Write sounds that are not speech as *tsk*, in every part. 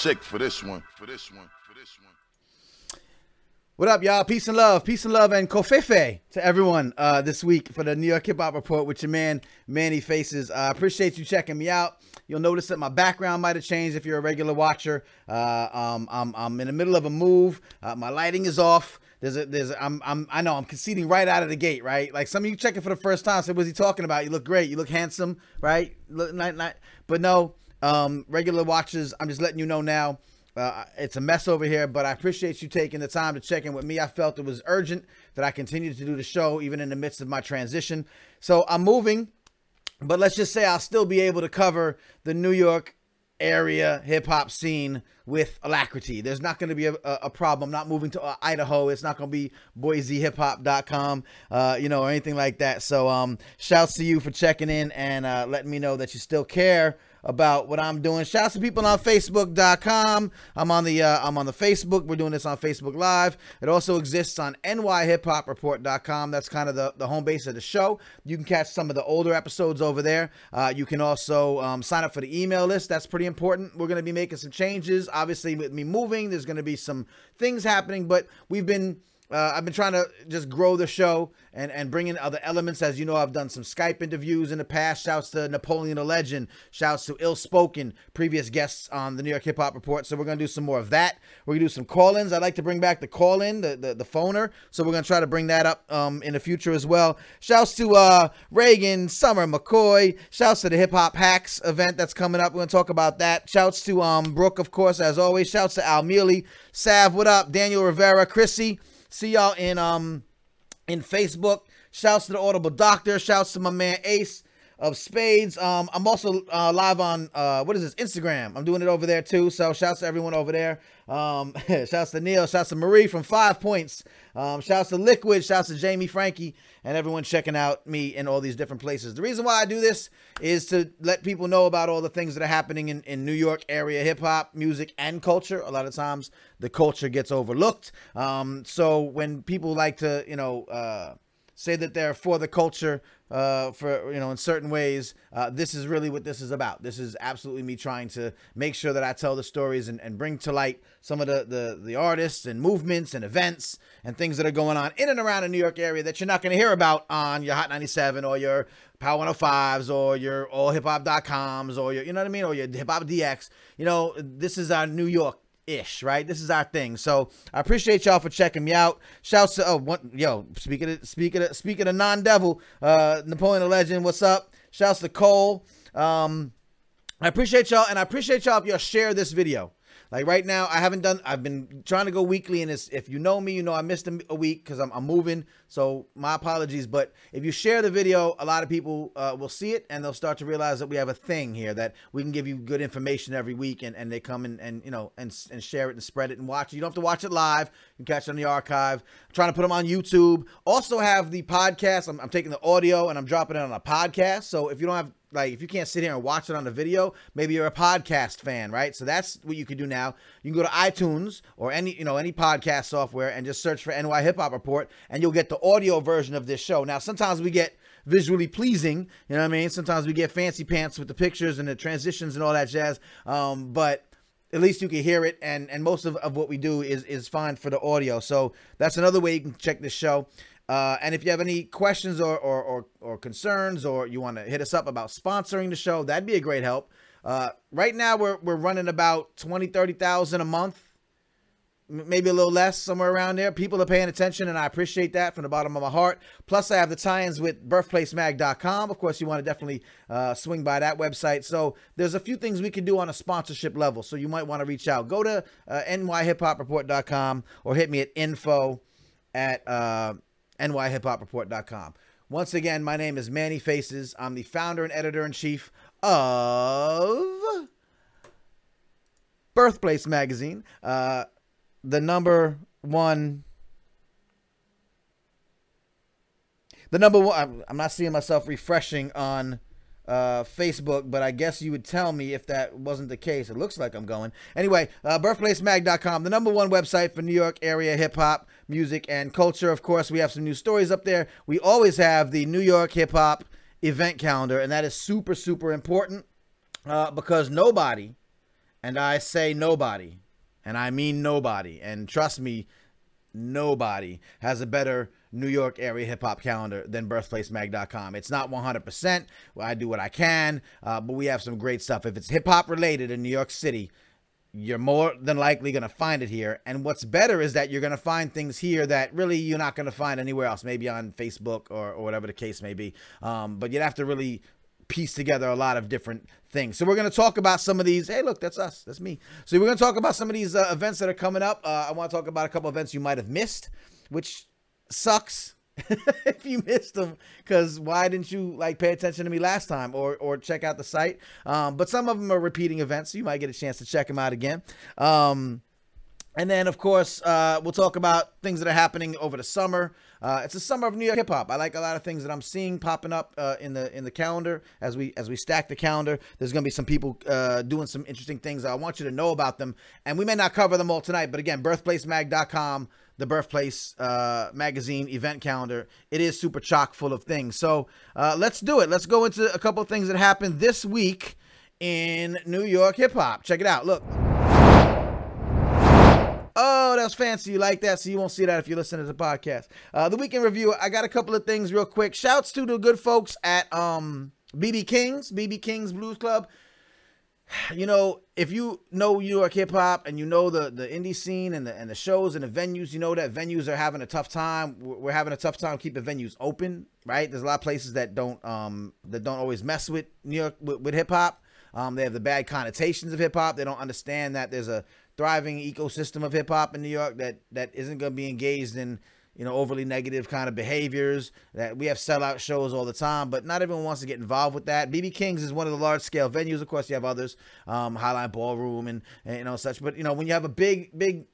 Sick for this one. For this one. For this one. What up, y'all? Peace and love. Peace and love and covfefe to everyone uh, this week for the New York Hip Hop Report with your man, Manny Faces. I uh, appreciate you checking me out. You'll notice that my background might have changed if you're a regular watcher. Uh, um, I'm, I'm in the middle of a move. Uh, my lighting is off. There's a, there's a, I'm, I'm, I know I'm conceding right out of the gate, right? Like some of you checking for the first time, say, what's he talking about? You look great. You look handsome, right? Look, not, not, but no, um, regular watchers, I'm just letting you know now uh, it's a mess over here, but I appreciate you taking the time to check in with me. I felt it was urgent that I continued to do the show even in the midst of my transition. So I'm moving, but let's just say I'll still be able to cover the New York area hip hop scene with alacrity. There's not going to be a, a, problem. I'm not moving to uh, Idaho. It's not going to be BoiseHipHop.com, uh, you know, or anything like that. So, um, shouts to you for checking in and uh, letting me know that you still care about what I'm doing. Shouts to people on Facebook.com. I'm on the uh, I'm on the Facebook. We're doing this on Facebook Live. It also exists on NYHipHopReport.com. That's kind of the, the home base of the show. You can catch some of the older episodes over there. Uh, you can also um, sign up for the email list. That's pretty important. We're going to be making some changes. Obviously, with me moving, there's going to be some things happening, but we've been uh, I've been trying to just grow the show and, and bring in other elements. As you know, I've done some Skype interviews in the past. Shouts to Napoleon the Legend. Shouts to Ill Spoken, previous guests on the New York Hip Hop Report. So we're going to do some more of that. We're going to do some call ins. I'd like to bring back the call in, the, the, the phoner. So we're going to try to bring that up um, in the future as well. Shouts to uh, Reagan, Summer McCoy. Shouts to the Hip Hop Hacks event that's coming up. We're going to talk about that. Shouts to um, Brooke, of course, as always. Shouts to Al Mealy, Sav, what up? Daniel Rivera, Chrissy. See y'all in um in Facebook. Shouts to the Audible Doctor. Shouts to my man Ace of Spades. Um, I'm also uh, live on uh, what is this Instagram? I'm doing it over there too. So shouts to everyone over there. Um, *laughs* shouts to Neil. Shouts to Marie from Five Points. Um, shouts to Liquid. Shouts to Jamie Frankie and everyone checking out me in all these different places. The reason why I do this is to let people know about all the things that are happening in, in New York area hip hop, music, and culture. A lot of times the culture gets overlooked. Um, so when people like to, you know, uh, say that they're for the culture uh, for you know in certain ways uh, this is really what this is about. This is absolutely me trying to make sure that i tell the stories and, and bring to light some of the, the the artists and movements and events and things that are going on in and around the new york area that you're not going to hear about on your hot 97 or your power 105s or your all hip hop.coms or your you know what i mean or your HipHopDX you know this is our new york ish, right? This is our thing. So I appreciate y'all for checking me out. Shouts to oh, what, yo, speaking of speaking of speaking of non-devil, uh, Napoleon the Legend, what's up? Shouts to Cole. Um, I appreciate y'all, and I appreciate y'all if y'all share this video. Like right now, I haven't done. I've been trying to go weekly, and it's, if you know me, you know I missed a, a week because I'm, I'm, moving. So my apologies. But if you share the video, a lot of people uh, will see it, and they'll start to realize that we have a thing here that we can give you good information every week, and, and they come and, and you know and and share it and spread it and watch it. You don't have to watch it live. You can catch it on the archive. I'm trying to put them on YouTube. Also have the podcast. I'm, I'm taking the audio and I'm dropping it on a podcast. So if you don't have like if you can't sit here and watch it on the video, maybe you're a podcast fan, right? So that's what you can do now. You can go to iTunes or any you know any podcast software and just search for NY Hip Hop Report, and you'll get the audio version of this show. Now sometimes we get visually pleasing, you know what I mean? Sometimes we get fancy pants with the pictures and the transitions and all that jazz. Um, but at least you can hear it and and most of, of what we do is is fine for the audio so that's another way you can check this show uh, and if you have any questions or, or, or, or concerns or you want to hit us up about sponsoring the show, that'd be a great help. Uh, right now, we're, we're running about 20, 30,000 a month, maybe a little less, somewhere around there. People are paying attention, and I appreciate that from the bottom of my heart. Plus, I have the tie ins with birthplacemag.com. Of course, you want to definitely uh, swing by that website. So, there's a few things we can do on a sponsorship level. So, you might want to reach out. Go to uh, nyhiphopreport.com or hit me at info at. Uh, nyhiphopreport.com. Once again, my name is Manny Faces. I'm the founder and editor in chief of Birthplace Magazine, uh, the number one. The number one. I'm not seeing myself refreshing on uh, Facebook, but I guess you would tell me if that wasn't the case. It looks like I'm going. Anyway, uh, birthplacemag.com, the number one website for New York area hip hop, music, and culture. Of course, we have some new stories up there. We always have the New York hip hop event calendar, and that is super, super important uh, because nobody And I say nobody, and I mean nobody. And trust me, nobody has a better New York area hip hop calendar than birthplacemag.com. It's not 100%. I do what I can, uh, but we have some great stuff. If it's hip hop related in New York City, you're more than likely going to find it here. And what's better is that you're going to find things here that really you're not going to find anywhere else, maybe on Facebook or, or whatever the case may be. Um, but you'd have to really piece together a lot of different things. So we're going to talk about some of these. Hey, look, that's us. That's me. So we're going to talk about some of these uh, events that are coming up. Uh, I want to talk about a couple events you might have missed, which sucks *laughs* if you missed them because why didn't you like pay attention to me last time or or check out the site um, but some of them are repeating events so you might get a chance to check them out again um, and then, of course, uh, we'll talk about things that are happening over the summer. Uh, it's the summer of New York hip hop. I like a lot of things that I'm seeing popping up uh, in the in the calendar as we as we stack the calendar. There's going to be some people uh, doing some interesting things. I want you to know about them, and we may not cover them all tonight. But again, birthplacemag.com the birthplace uh, magazine event calendar it is super chock full of things so uh, let's do it let's go into a couple of things that happened this week in new york hip-hop check it out look Oh, that's fancy. You like that? So you won't see that if you listen to the podcast. Uh, the weekend review. I got a couple of things real quick. Shouts to the good folks at um BB King's, BB King's Blues Club *sighs* you know, if you know New York hip hop and you know the the indie scene and the and the shows and the venues, you know that venues are having a tough time. We're having a tough time keeping venues open, right? There's a lot of places that don't um that don't always mess with New York with, with hip hop. Um, they have the bad connotations of hip hop. They don't understand that there's a thriving ecosystem of hip hop in New York that that isn't going to be engaged in you know, overly negative kind of behaviors. That we have sellout shows all the time, but not everyone wants to get involved with that. BB King's is one of the large scale venues. Of course, you have others, um, Highline Ballroom and, and you know such. But you know, when you have a big, big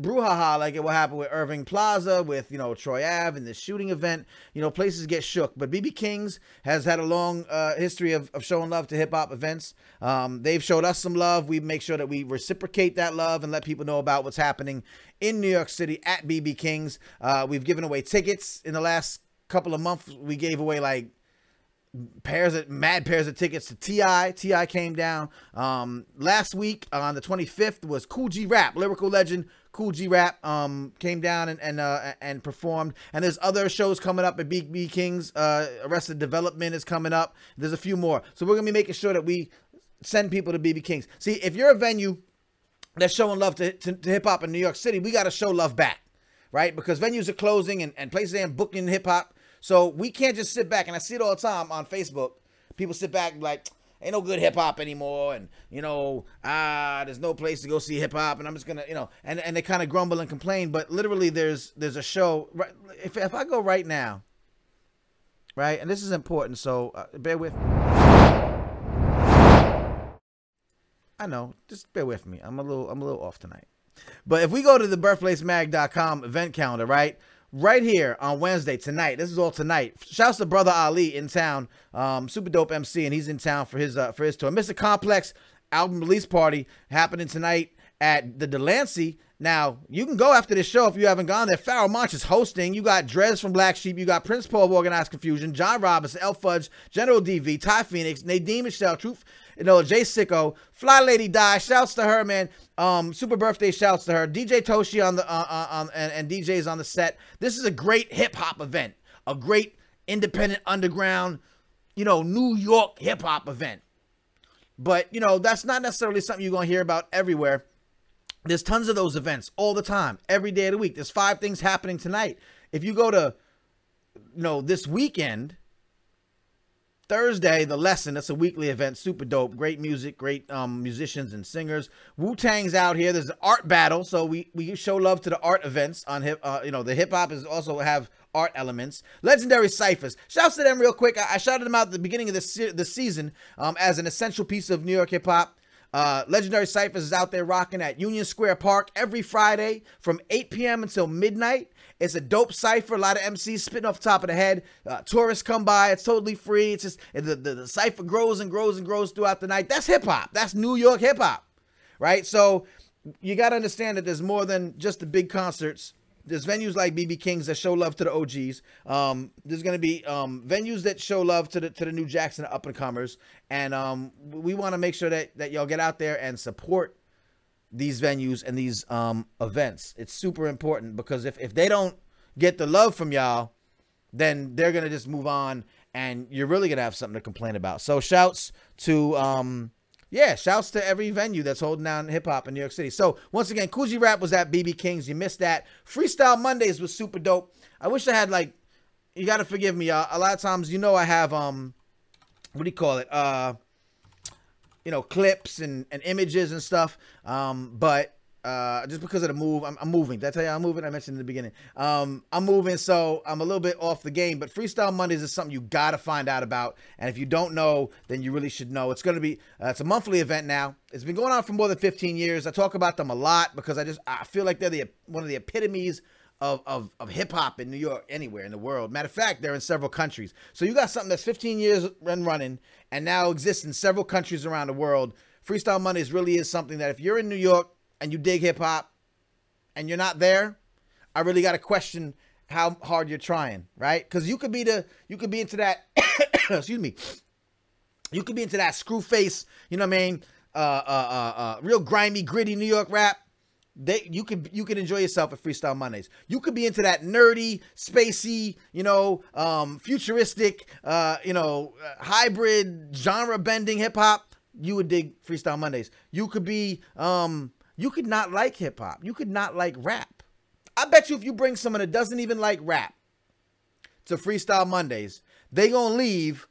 brouhaha like it will happen with Irving Plaza, with you know Troy Ave and the shooting event. You know, places get shook. But BB King's has had a long uh, history of, of showing love to hip hop events. Um, they've showed us some love. We make sure that we reciprocate that love and let people know about what's happening in New York City at BB King's. Uh, we've given away tickets in the last couple of months. We gave away like pairs of mad pairs of tickets to Ti. Ti came down um, last week on the 25th was Kool G Rap, lyrical legend Kool G Rap um, came down and and uh, and performed. And there's other shows coming up at BB King's. Uh, Arrested Development is coming up. There's a few more. So we're gonna be making sure that we send people to BB King's. See, if you're a venue that's showing love to, to, to hip hop in New York City, we got to show love back, right? Because venues are closing and, and places ain't booking hip hop. So we can't just sit back. And I see it all the time on Facebook. People sit back like, ain't no good hip hop anymore, and you know, ah, there's no place to go see hip hop, and I'm just gonna, you know, and and they kind of grumble and complain, but literally, there's there's a show. Right, if if I go right now, right, and this is important, so uh, bear with. me. I know, just bear with me. I'm a little I'm a little off tonight. But if we go to the birthplacemag.com event calendar, right? Right here on Wednesday tonight. This is all tonight. Shouts to brother Ali in town, um, super dope MC, and he's in town for his uh, for his tour. Mr. Complex album release party happening tonight at the Delancey. Now you can go after this show if you haven't gone there. Pharoahe Monch is hosting. You got Dres from Black Sheep. You got Prince Po of Organized Confusion, John Robinson, El Fudge, General DV, Ty Phoenix, Nadine Michelle, Truth you know, Jay Sicko, Fly Lady Di. Shouts to her, man. Um, super birthday shouts to her. DJ Toshi on the uh, uh, on and, and DJs on the set. This is a great hip hop event, a great independent underground, you know, New York hip hop event. But you know, that's not necessarily something you're gonna hear about everywhere. There's tons of those events all the time, every day of the week. There's five things happening tonight. If you go to, you know, this weekend, Thursday, the lesson. That's a weekly event, super dope. Great music, great um, musicians and singers. Wu Tang's out here. There's an art battle, so we we show love to the art events on hip. Uh, you know, the hip hop is also have art elements. Legendary ciphers. Shouts to them real quick. I, I shouted them out at the beginning of the the season um, as an essential piece of New York hip hop. Uh, Legendary Ciphers is out there rocking at Union Square Park every Friday from 8 p.m. until midnight. It's a dope cipher. A lot of MCs spitting off the top of the head. Uh, tourists come by. It's totally free. It's just the, the, the cipher grows and grows and grows throughout the night. That's hip hop. That's New York hip hop, right? So you got to understand that there's more than just the big concerts there's venues like BB King's that show love to the OGs. Um, there's gonna be um, venues that show love to the to the new Jackson up and comers, and um, we want to make sure that that y'all get out there and support these venues and these um, events. It's super important because if if they don't get the love from y'all, then they're gonna just move on, and you're really gonna have something to complain about. So shouts to um, yeah, shouts to every venue that's holding down hip hop in New York City. So once again, G Rap was at BB King's. You missed that. Freestyle Mondays was super dope. I wish I had like, you got to forgive me. Uh, a lot of times, you know, I have um, what do you call it? Uh, you know, clips and and images and stuff. Um, but uh, just because of the move, I'm, I'm, moving. Did I tell you I'm moving? I mentioned in the beginning. Um, I'm moving, so I'm a little bit off the game. But Freestyle Mondays is something you gotta find out about, and if you don't know, then you really should know. It's gonna be uh, it's a monthly event now. It's been going on for more than 15 years. I talk about them a lot because I just I feel like they're the one of the epitomes of of, of hip hop in New York, anywhere in the world. Matter of fact, they're in several countries. So you got something that's 15 years and running, and now exists in several countries around the world. Freestyle Mondays really is something that if you're in New York and you dig hip hop and you're not there, I really got to question how hard you're trying, right? Because you could be the you could be into that. *coughs* excuse me. You could be into that screw face, you know what I mean? Uh, uh, uh, uh, real grimy, gritty New York rap. They you could you can enjoy yourself at Freestyle Mondays. You could be into that nerdy, spacey, you know, um, futuristic, uh, you know, uh, hybrid genre bending hip hop. You would dig Freestyle Mondays. You could be um, you could not like hip hop. You could not like rap. I bet you if you bring someone that doesn't even like rap to Freestyle Mondays, they gonna leave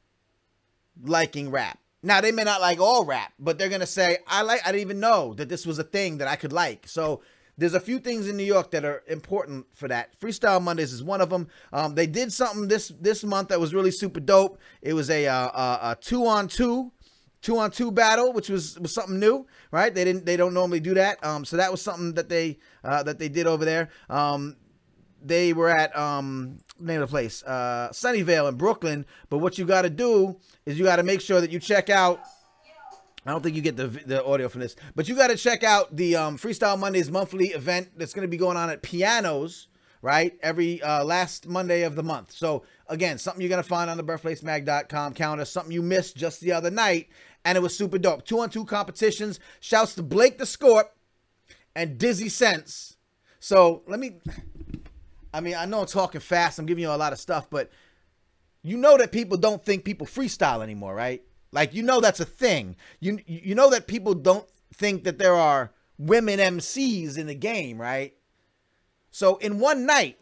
liking rap. Now they may not like all rap, but they're gonna say, I like I didn't even know that this was a thing that I could like. So there's a few things in New York that are important for that. Freestyle Mondays is one of them. Um, they did something this this month that was really super dope. It was a, uh, a, a two on two two on two battle, which was was something new, right? They didn't they don't normally do that. Um, so that was something that they uh, that they did over there. Um, they were at um name of the place, uh, Sunnyvale in Brooklyn. But what you got to do is you got to make sure that you check out. I don't think you get the the audio from this, but you got to check out the um, Freestyle Mondays monthly event that's going to be going on at Pianos right? Every uh, last Monday of the month. So again, something you're gonna find on the birthplacemag.com counter, something you missed just the other night, and it was super dope. Two on two competitions. Shouts to Blake the Scorp and Dizzy Sense. So let me. I mean, I know I'm talking fast. I'm giving you a lot of stuff, but you know that people don't think people freestyle anymore, right? Like you know that's a thing. You you know that people don't think that there are women MCs in the game, right? So in one night,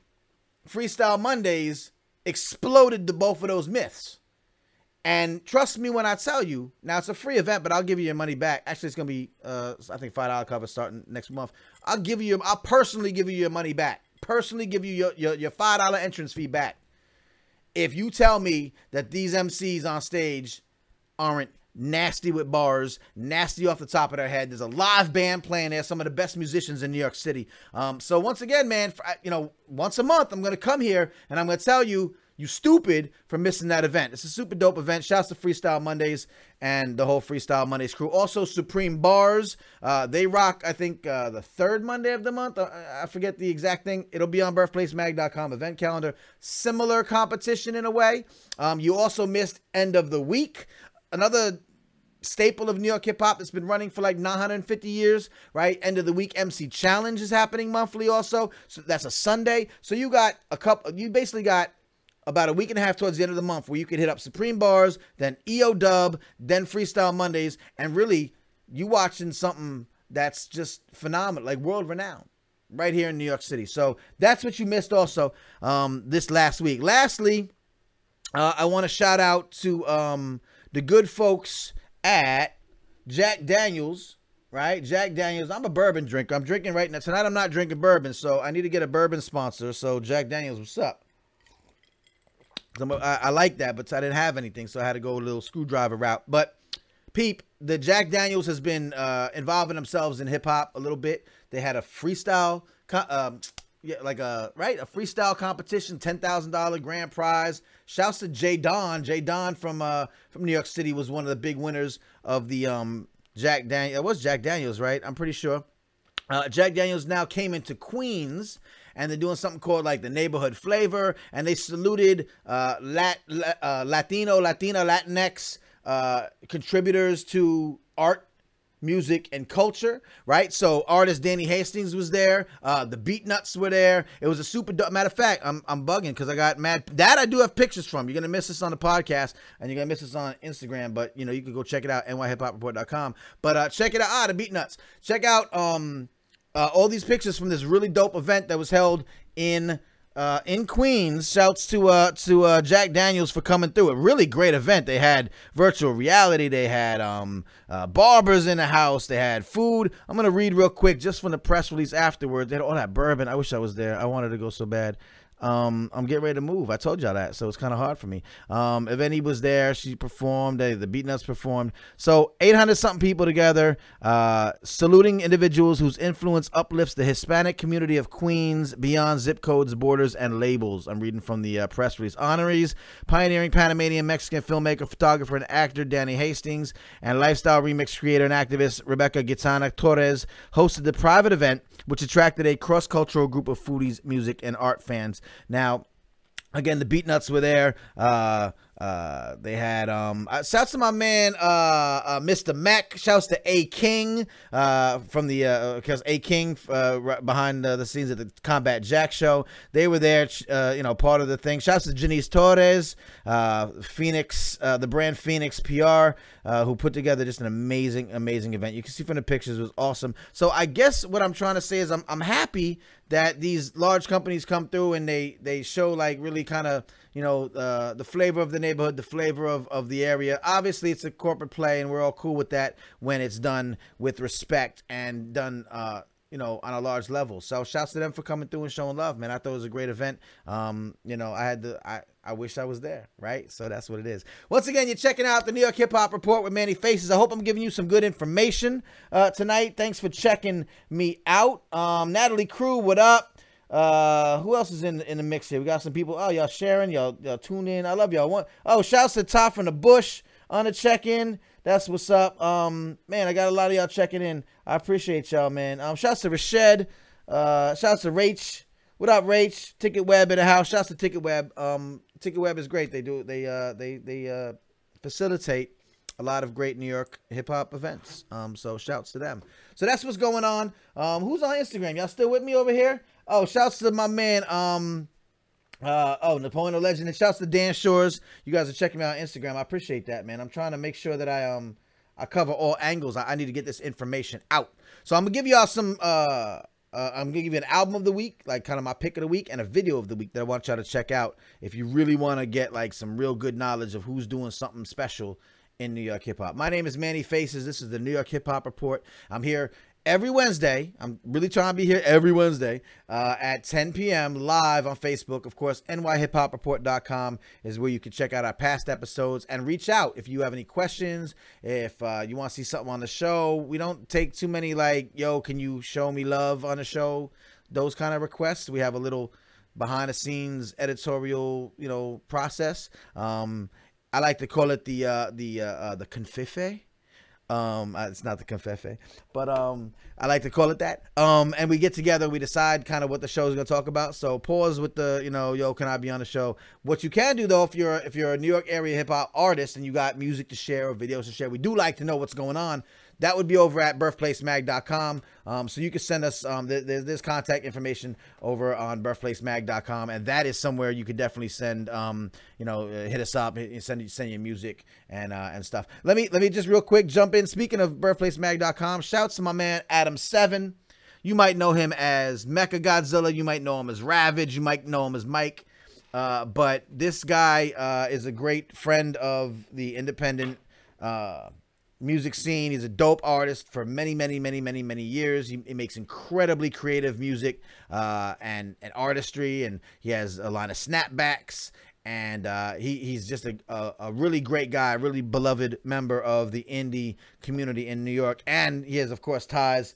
Freestyle Mondays exploded the both of those myths. And trust me when I tell you, now it's a free event, but I'll give you your money back. Actually, it's gonna be uh I think five dollar cover starting next month. I'll give you I'll personally give you your money back. Personally give you your, your, your five dollar entrance fee back. If you tell me that these MCs on stage aren't nasty with bars, nasty off the top of their head. There's a live band playing there, some of the best musicians in New York City. Um, so once again, man, you know, once a month I'm gonna come here and I'm gonna tell you you stupid for missing that event. It's a super dope event. Shouts to Freestyle Mondays and the whole Freestyle Mondays crew. Also, Supreme Bars. Uh, they rock, I think, uh, the third Monday of the month. Uh, I forget the exact thing. It'll be on birthplacemag.com event calendar. Similar competition in a way. Um, you also missed End of the Week. Another staple of New York hip hop that's been running for like 950 years, right? End of the week MC Challenge is happening monthly also. So that's a Sunday. So you got a couple, you basically got about a week and a half towards the end of the month where you could hit up Supreme Bars, then EO Dub, then Freestyle Mondays, and really you watching something that's just phenomenal, like world renowned, right here in New York City. So that's what you missed also um, this last week. Lastly, uh, I want to shout out to um, the good folks at Jack Daniels, right? Jack Daniels. I'm a bourbon drinker. I'm drinking right now. Tonight I'm not drinking bourbon, so I need to get a bourbon sponsor. So Jack Daniels, what's up? I, I like that, but I didn't have anything, so I had to go a little screwdriver route. But Peep, the Jack Daniels has been uh, involving themselves in hip hop a little bit. They had a freestyle, um, yeah, like a right a freestyle competition, ten thousand dollar grand prize. Shouts to Jay Don. Jay Don from uh from New York City was one of the big winners of the um Jack Daniel. It was Jack Daniels, right? I'm pretty sure. Uh, Jack Daniels now came into Queens and they're doing something called like the neighborhood flavor, and they saluted uh, Lat, uh, Latino, Latina, Latinx uh, contributors to art music and culture, right? So artist Danny Hastings was there. Uh, the Beatnuts were there. It was a super. Matter of fact, I'm I'm bugging because I got mad. That I do have pictures from. You're gonna miss this on the podcast and you're gonna miss this on Instagram, but you know you can go check it out nyhiphopreport.com. But uh, check it out. Ah, the Beatnuts. Check out um uh, all these pictures from this really dope event that was held in uh, in Queens. Shouts to uh, to uh, Jack Daniels for coming through. A really great event. They had virtual reality. They had um, uh, barbers in the house. They had food. I'm gonna read real quick just from the press release afterwards. They had all that bourbon. I wish I was there. I wanted to go so bad. Um, I'm getting ready to move. I told y'all that, so it's kind of hard for me. Um, Evany was there. She performed. They, the Beatnuts performed. So 800 something people together, uh, saluting individuals whose influence uplifts the Hispanic community of Queens beyond zip codes, borders, and labels. I'm reading from the uh, press release. Honorees, pioneering Panamanian Mexican filmmaker, photographer, and actor Danny Hastings, and lifestyle remix creator and activist Rebecca Gitana Torres hosted the private event, which attracted a cross-cultural group of foodies, music, and art fans. Now, again, the Beatnuts were there. Uh, uh, they had um, uh, shouts to my man, uh, uh, Mr. Mac. Shouts to A King, uh, from the uh, because A King uh, right behind uh, the scenes at the Combat Jack show. They were there, uh, you know, part of the thing. Shouts to Janice Torres, uh, Phoenix, uh, the brand Phoenix PR, uh, who put together just an amazing, amazing event. You can see from the pictures, it was awesome. So I guess what I'm trying to say is I'm I'm happy that these large companies come through and they they show like really kind of you know uh, the flavor of the neighborhood the flavor of, of the area obviously it's a corporate play and we're all cool with that when it's done with respect and done uh, you know, on a large level. So shouts to them for coming through and showing love, man. I thought it was a great event. Um, you know, I had the I I wish I was there, right? So that's what it is. Once again, you're checking out the New York Hip Hop Report with Manny Faces. I hope I'm giving you some good information uh, tonight. Thanks for checking me out. Um, Natalie Crew, what up? Uh, who else is in in the mix here? We got some people. Oh, y'all sharing, y'all y'all tune in. I love y'all. One, oh, shouts to Top from the Bush on the check in. That's what's up. Um, man, I got a lot of y'all checking in. I appreciate y'all, man. Um, shouts to Rashed. Uh, shouts to Rach. What up, Rach? Ticket Web in the house. Shouts to Ticket Web. Um, Ticket Web is great. They do. They uh, they they uh, facilitate a lot of great New York hip hop events. Um, so shouts to them. So that's what's going on. Um, who's on Instagram? Y'all still with me over here? Oh, shouts to my man. Um, uh, oh, Napoleon Legend. And shouts to Dan Shores. You guys are checking me out on Instagram. I appreciate that, man. I'm trying to make sure that I um I cover all angles. I, I need to get this information out. So I'm gonna give y'all some uh uh, I'm gonna give you an album of the week, like kind of my pick of the week, and a video of the week that I want y'all to check out if you really want to get like some real good knowledge of who's doing something special in New York hip hop. My name is Manny Faces. This is the New York Hip Hop Report. I'm here every Wednesday. I'm really trying to be here every Wednesday uh, at 10 p.m. live on Facebook. Of course, nyhiphopreport.com is where you can check out our past episodes and reach out if you have any questions. If uh, you want to see something on the show, we don't take too many like, yo, can you show me love on the show? Those kind of requests. We have a little behind the scenes editorial, you know, process. Um, I like to call it the uh, the uh, uh, the confife um, it's not the confefe, but um, I like to call it that. Um, and we get together, we decide kind of what the show is gonna talk about. So pause with the, you know, yo, can I be on the show? What you can do though, if you're if you're a New York area hip hop artist and you got music to share or videos to share, we do like to know what's going on that would be over at birthplacemag.com. Um, so you can send us, um, there's, there's contact information over on birthplacemag.com. And that is somewhere you could definitely send, um, you know, uh, hit us up, send, send your music and, uh, and stuff. Let me, let me just real quick jump in. Speaking of birthplacemag.com, shouts to my man, Adam Seven. You might know him as Mecha Godzilla. You might know him as Ravage. You might know him as Mike. Uh, but this guy uh, is a great friend of the independent uh, music scene. He's a dope artist for many, many, many, many, many years. He, he makes incredibly creative music uh, and and artistry, and he has a lot of snapbacks. And uh, he, he's just a, a, a, really great guy, really beloved member of the indie community in New York. And he has, of course, ties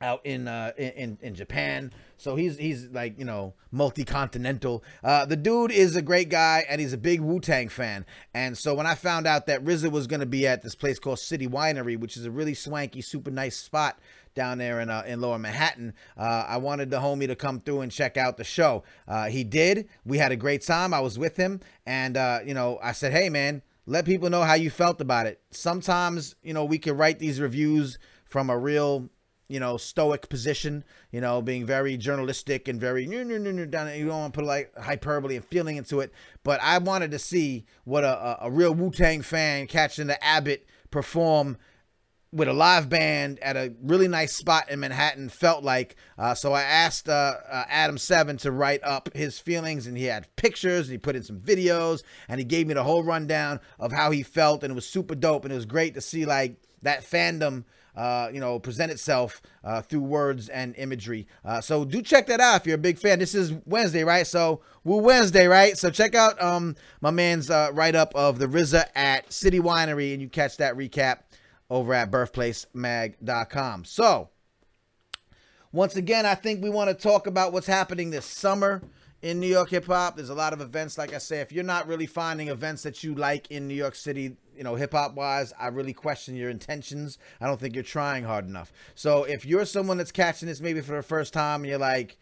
out in uh, in in Japan. So he's he's like you know multi-continental. Uh, the dude is a great guy and he's a big Wu Tang fan. And so when I found out that RZA was gonna be at this place called City Winery, which is a really swanky, super nice spot down there in uh, in Lower Manhattan. Uh, I wanted the homie to come through and check out the show. Uh, he did. We had a great time. I was with him, and uh, you know, I said, "Hey, man, let people know how you felt about it." Sometimes, you know, we can write these reviews from a real you know, stoic position, you know, being very journalistic and very down. you don't want to put like hyperbole and feeling into it. But I wanted to see what a, a, real Wu Tang fan catching the Abbot perform with a live band at a really nice spot in Manhattan felt like. Uh, so I asked uh, uh, Adam Seven to write up his feelings, and he had pictures, and he put in some videos, and he gave me the whole rundown of how he felt, and it was super dope, and it was great to see like that fandom uh, you know, present itself uh, through words and imagery. Uh, so do check that out if you're a big fan. This is Wednesday, right? So Wu Wednesday, right? So check out um my man's uh, write up of the RZA at City Winery, and you catch that recap over at birthplacemag.com. So once again, I think we want to talk about what's happening this summer in New York hip hop. There's a lot of events, like I say. If you're not really finding events that you like in New York City, you know, hip hop wise, I really question your intentions. I don't think you're trying hard enough. So if you're someone that's catching this maybe for the first time and you're like,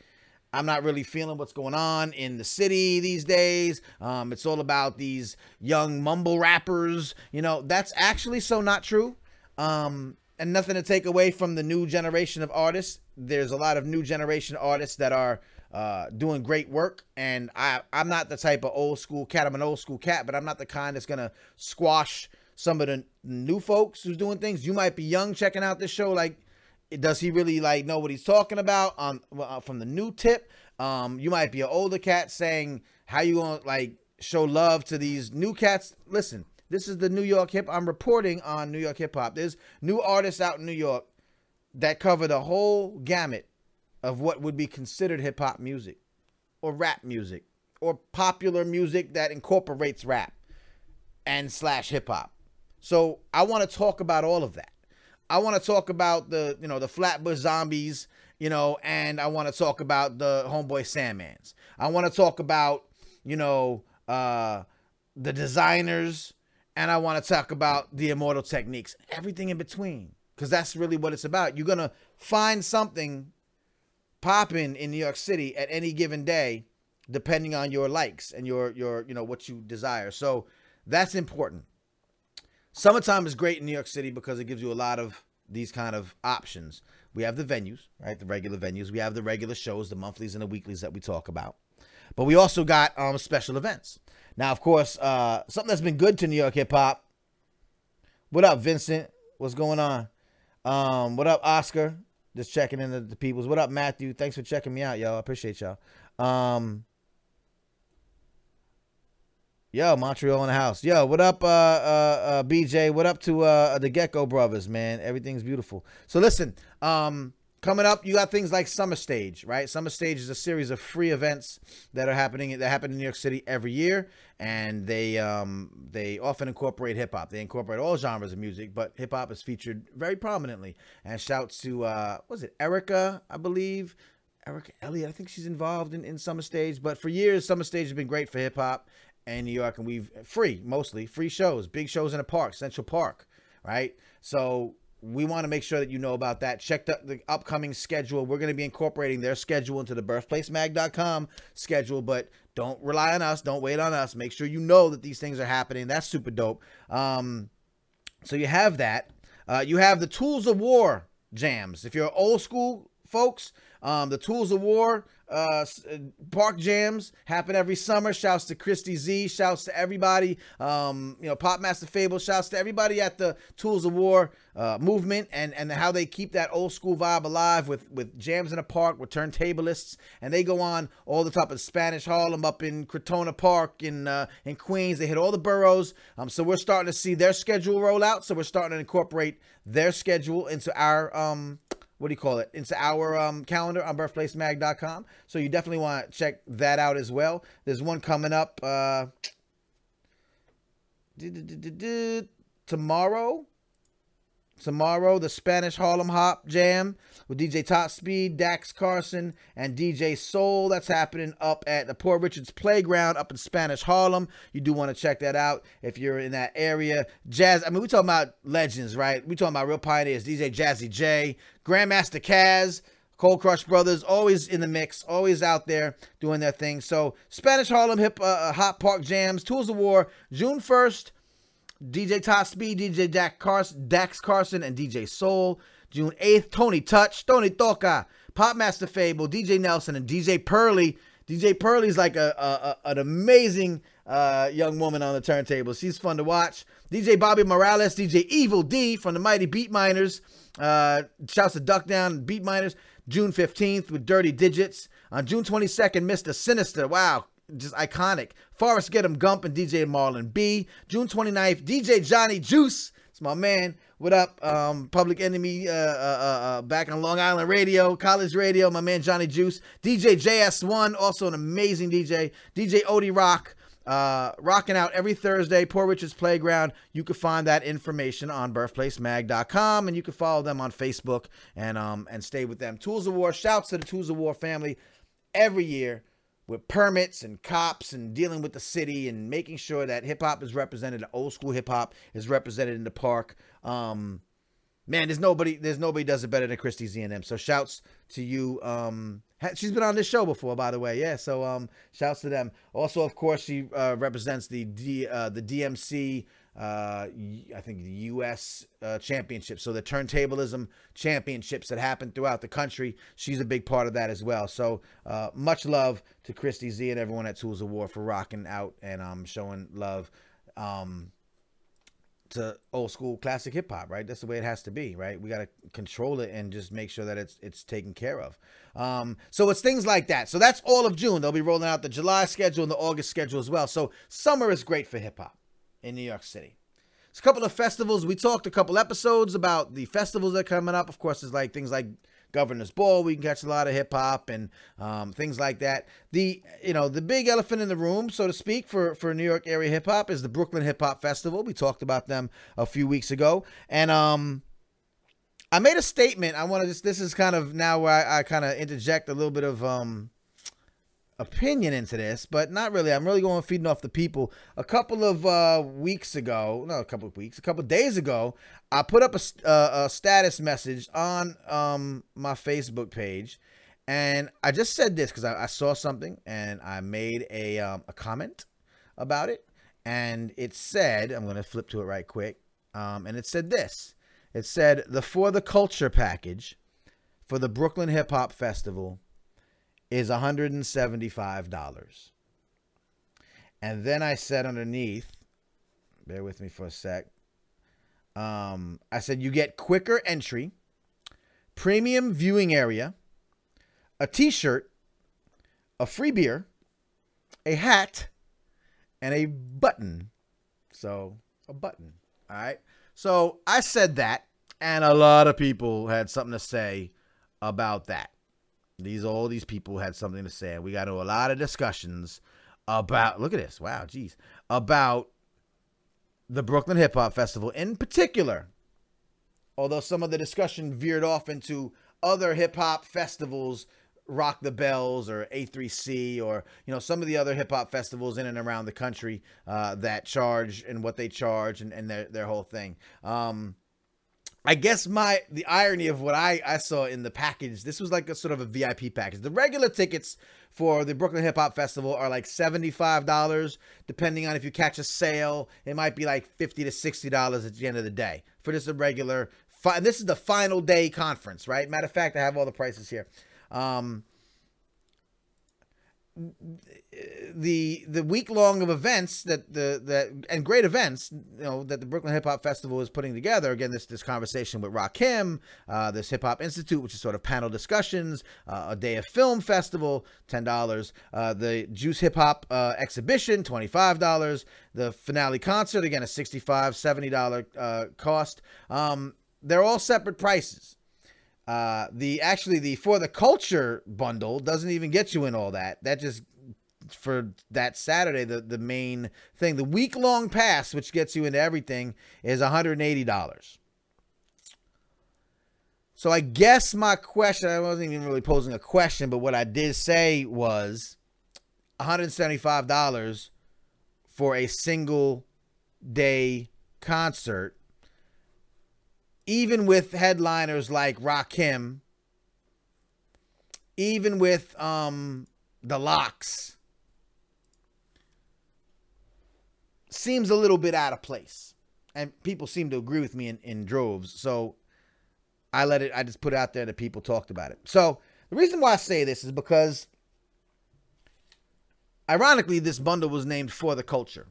I'm not really feeling what's going on in the city these days. Um, it's all about these young mumble rappers. You know, that's actually so not true. Um, and nothing to take away from the new generation of artists. There's a lot of new generation artists that are uh, doing great work. And I, I'm not the type of old school cat. I'm an old school cat, but I'm not the kind that's gonna squash some of the new folks who's doing things. You might be young checking out this show. Like, does he really like know what he's talking about on uh, from the new tip? Um, you might be an older cat saying how you gonna like show love to these new cats. Listen, this is the New York hip. I'm reporting on New York hip hop. There's new artists out in New York that cover the whole gamut of what would be considered hip hop music or rap music or popular music that incorporates rap and slash hip hop. So I want to talk about all of that. I want to talk about the, you know, the Flatbush Zombies, you know, and I want to talk about the Homeboy Sandmans. I want to talk about, you know, uh, the designers, and I want to talk about the immortal techniques, everything in between, because that's really what it's about. You're gonna find something popping in New York City at any given day, depending on your likes and your your you know what you desire. So that's important. Summertime is great in New York City because it gives you a lot of these kind of options. We have the venues, right? The regular venues. We have the regular shows, the monthlies and the weeklies that we talk about. But we also got um, special events. Now, of course, uh, something that's been good to New York hip hop. What up, Vincent? What's going on? Um, what up, Oscar? Just checking in the, the peoples. What up, Matthew? Thanks for checking me out, y'all. I appreciate y'all. Um, yo, Montreal in the house. Yo, what up, uh, uh, uh BJ? What up to uh, the Gecko Brothers, man? Everything's beautiful. So listen, um, Coming up, you got things like Summer Stage, right? Summer Stage is a series of free events that are happening that happen in New York City every year, and they um, they often incorporate hip hop. They incorporate all genres of music, but hip hop is featured very prominently. And shouts to uh, was it Erica, I believe, Erica Elliott. I think she's involved in, in Summer Stage. But for years, Summer Stage has been great for hip hop in New York, and we've free mostly free shows, big shows in the park, Central Park, right? So we want to make sure that you know about that. Check the, the upcoming schedule. We're going to be incorporating their schedule into the birthplacemag.com schedule, but don't rely on us. Don't wait on us. Make sure you know that these things are happening. That's super dope. Um, so you have that. Uh, you have the Tools of War jams. If you're old school folks, um, the Tools of War uh, uh, park jams happen every summer. Shouts to Christie Z. Shouts to everybody. Um, you know, Pop Master Fabel. Shouts to everybody at the Tools of War uh, movement and and how they keep that old school vibe alive with with jams in the park with turntablists, and they go on all the top of Spanish Harlem up in Crotona Park in uh, in Queens. They hit all the boroughs. Um, so we're starting to see their schedule roll out. So we're starting to incorporate their schedule into our um what do you call it? It's our um, calendar on birthplacemag.com. So you definitely want to check that out as well. There's one coming up uh, *tsk* tomorrow. Tomorrow, the Spanish Harlem Hop Jam with DJ Top Speed, Dax Carson, and DJ Soul. That's happening up at the Poor Richards Playground up in Spanish Harlem. You do want to check that out if you're in that area. Jazz, I mean, we talking about legends, right? We talking about real pioneers. DJ Jazzy Jay, Grandmaster Caz. Cold Crush Brothers, always in the mix, always out there doing their thing. So, Spanish Harlem Hip uh, uh Hot Park Jams, Tools of War, June 1st, DJ Top Speed, DJ Dax Carson, Dax Carson, and DJ Soul. June 8th, Tony Touch, Tony Toca, Popmaster Fabel, DJ Nelson, and DJ Pearly. DJ Pearly's like a, a, a an amazing uh, young woman on the turntable. She's fun to watch. DJ Bobby Morales, DJ Evil Dee from the Mighty Beatminerz. Uh, shouts to Duck Down Beatminerz. June 15th with Dirty Digits. On June 22nd, Mr. Sinister. Wow, just iconic. Forrest Get 'em Gump and DJ Marlon B. June 29th, DJ Johnny Juice. It's my man. What up? Um, Public Enemy uh, uh, uh, uh, back on Long Island Radio, College Radio. My man Johnny Juice. DJ JS1, also an amazing DJ. DJ Odie Rock. Uh, rocking out every Thursday, Poor Richard's Playground. You can find that information on birthplacemag.com and you can follow them on Facebook and um and stay with them. Tools of War, shouts to the Tools of War family every year with permits and cops and dealing with the city and making sure that hip hop is represented, old school hip hop is represented in the park. Um, man, there's nobody, there's nobody does it better than Christie Z and them. So shouts to you. Um, she's been on this show before, by the way. Yeah. So um, shouts to them. Also, of course, she uh, represents the D, uh, the DMC uh, I think the U.S. Uh, championship. So the turntablism championships that happen throughout the country, she's a big part of that as well. So uh, much love to Christie Z and everyone at Tools of War for rocking out and um, showing love um, to old school classic hip hop. Right, that's the way it has to be. Right, we got to control it and just make sure that it's it's taken care of. Um, so it's things like that. So that's all of June. They'll be rolling out the July schedule and the August schedule as well. So summer is great for hip hop in New York City. It's a couple of festivals. We talked a couple episodes about the festivals that are coming up. Of course, there's like things like Governor's Ball. We can catch a lot of hip hop and um, things like that. The you know the big elephant in the room, so to speak, for for New York area hip hop is the Brooklyn Hip Hop Festival. We talked about them a few weeks ago, and um, I made a statement. I want to just this is kind of now where I, I kind of interject a little bit of um opinion into this, but not really. I'm really going feeding off the people. A couple of uh, weeks ago, no, a couple of weeks, a couple of days ago, I put up a, uh, a status message on um, my Facebook page, and I just said this because I, I, saw something and I made a um, a comment about it, and it said, I'm going to flip to it right quick, um, and it said this. It said the for the culture package for the Brooklyn Hip Hop Festival is $175. And then I said underneath, bear with me for a sec. Um, I said you get quicker entry, premium viewing area, a t shirt, a free beer, a hat, and a button. So, a button. All right. So I said that, and a lot of people had something to say about that. These all these people had something to say. We got a lot of discussions about look at this. Wow, geez. About the Brooklyn Hip Hop Festival in particular. Although some of the discussion veered off into other hip hop festivals, Rock the Bells or A3C, or you know some of the other hip hop festivals in and around the country uh, that charge and what they charge and, and their their whole thing. Um, I guess my the irony of what I, I saw in the package, this was like a sort of a VIP package. The regular tickets for the Brooklyn Hip Hop Festival are like $75, depending on if you catch a sale. It might be like 50 to $60 at the end of the day for just a regular. And this is the final day conference, right? Matter of fact, I have all the prices here. Um, the the week long of events that the that and great events you know that the Brooklyn Hip Hop Festival is putting together. Again this this conversation with Rakim uh, this Hip Hop Institute which is sort of panel discussions uh, a day of film festival ten dollars. Uh, the Juice Hip Hop uh, exhibition twenty five dollars. The finale concert again a 65 70 dollar uh, cost. Um, they're all separate prices uh, the actually the for the culture bundle doesn't even get you in all that. That just for that Saturday, the the main thing, the week long pass, which gets you into everything, is one hundred and eighty dollars. So I guess my question, I wasn't even really posing a question, but what I did say was $175 for a single day concert, even with headliners like Rakim, even with um, the LOX, seems a little bit out of place. And people seem to agree with me in, in droves. So I let it, I just put it out there that people talked about it. So the reason why I say this is because, ironically, this bundle was named For the Culture.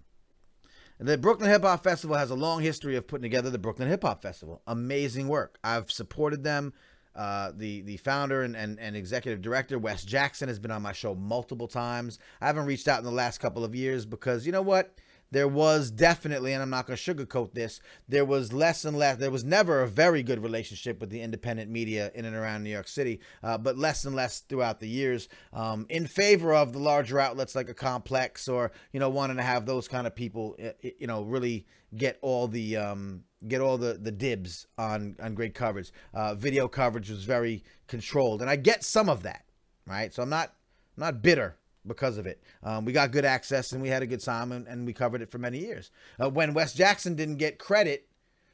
The Brooklyn Hip Hop Festival has a long history of putting together the Brooklyn Hip Hop Festival. Amazing work. I've supported them. Uh, the the founder and, and, and executive director Wes Jackson has been on my show multiple times. I haven't reached out in the last couple of years because you know what? There was definitely, and I'm not going to sugarcoat this, there was less and less, there was never a very good relationship with the independent media in and around New York City, uh, but less and less throughout the years um, in favor of the larger outlets like a complex or, you know, wanting to have those kind of people, you know, really get all the, um, get all the, the dibs on, on great coverage. Uh, video coverage was very controlled. And I get some of that, right? So I'm not, not bitter because of it. Um, we got good access and we had a good time and, and we covered it for many years. Uh, when Wes Jackson didn't get credit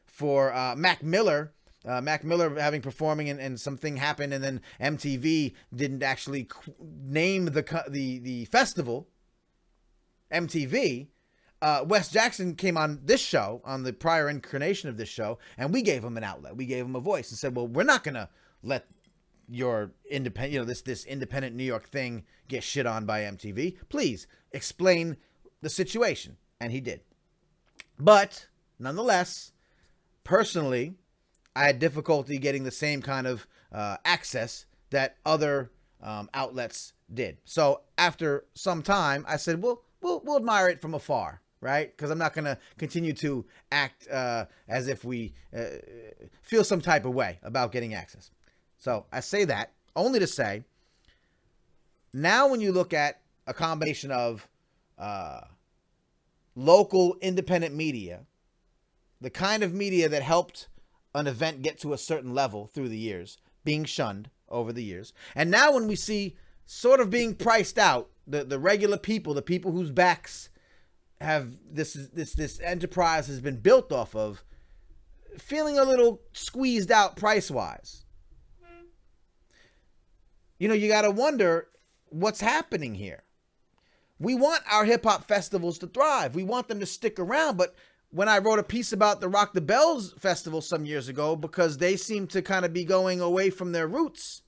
for uh, Mac Miller, uh, Mac Miller having performing and, and something happened and then MTV didn't actually qu- name the the the festival. MTV. Uh, Wes Jackson came on this show, on the prior incarnation of this show, and we gave him an outlet. We gave him a voice and said, "Well, we're not gonna let your independent, you know, this this independent New York thing get shit on by MTV. Please explain the situation, and he did. But nonetheless, personally, I had difficulty getting the same kind of uh, access that other um, outlets did. So after some time, I said, "Well, we'll we'll admire it from afar." Right, because I'm not gonna continue to act uh, as if we uh, feel some type of way about getting access. So I say that only to say now when you look at a combination of uh, local independent media, the kind of media that helped an event get to a certain level through the years, being shunned over the years, and now when we see sort of being priced out, the, the regular people, the people whose backs have this this this enterprise has been built off of, feeling a little squeezed out price wise you know, you got to wonder what's happening here. We want our hip hop festivals to thrive. We want them to stick around. But when I wrote a piece about the Rock the Bells festival some years ago, because they seemed to kind of be going away from their roots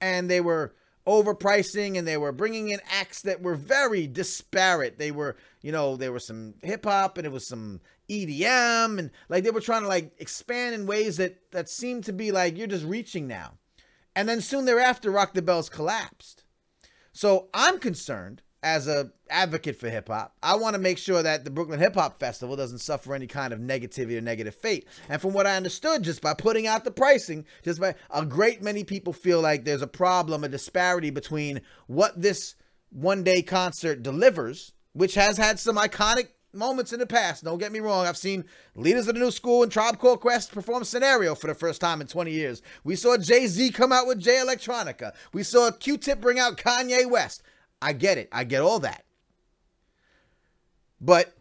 and they were overpricing and they were bringing in acts that were very disparate. They were, you know, there was some hip hop and it was some EDM and like they were trying to like expand in ways that that seemed to be like you're just reaching now. And then soon thereafter, Rock the Bells collapsed. So I'm concerned as a advocate for hip hop. I want to make sure that the Brooklyn Hip Hop Festival doesn't suffer any kind of negativity or negative fate. And from what I understood, just by putting out the pricing, just by a great many people feel like there's a problem, a disparity between what this one day concert delivers, which has had some iconic moments in the past. Don't get me wrong. I've seen leaders of the new school and Tribe Called Quest perform Scenario for the first time in 20 years. We saw Jay Z come out with Jay Electronica. We saw Q Tip bring out Kanye West. I get it. I get all that. But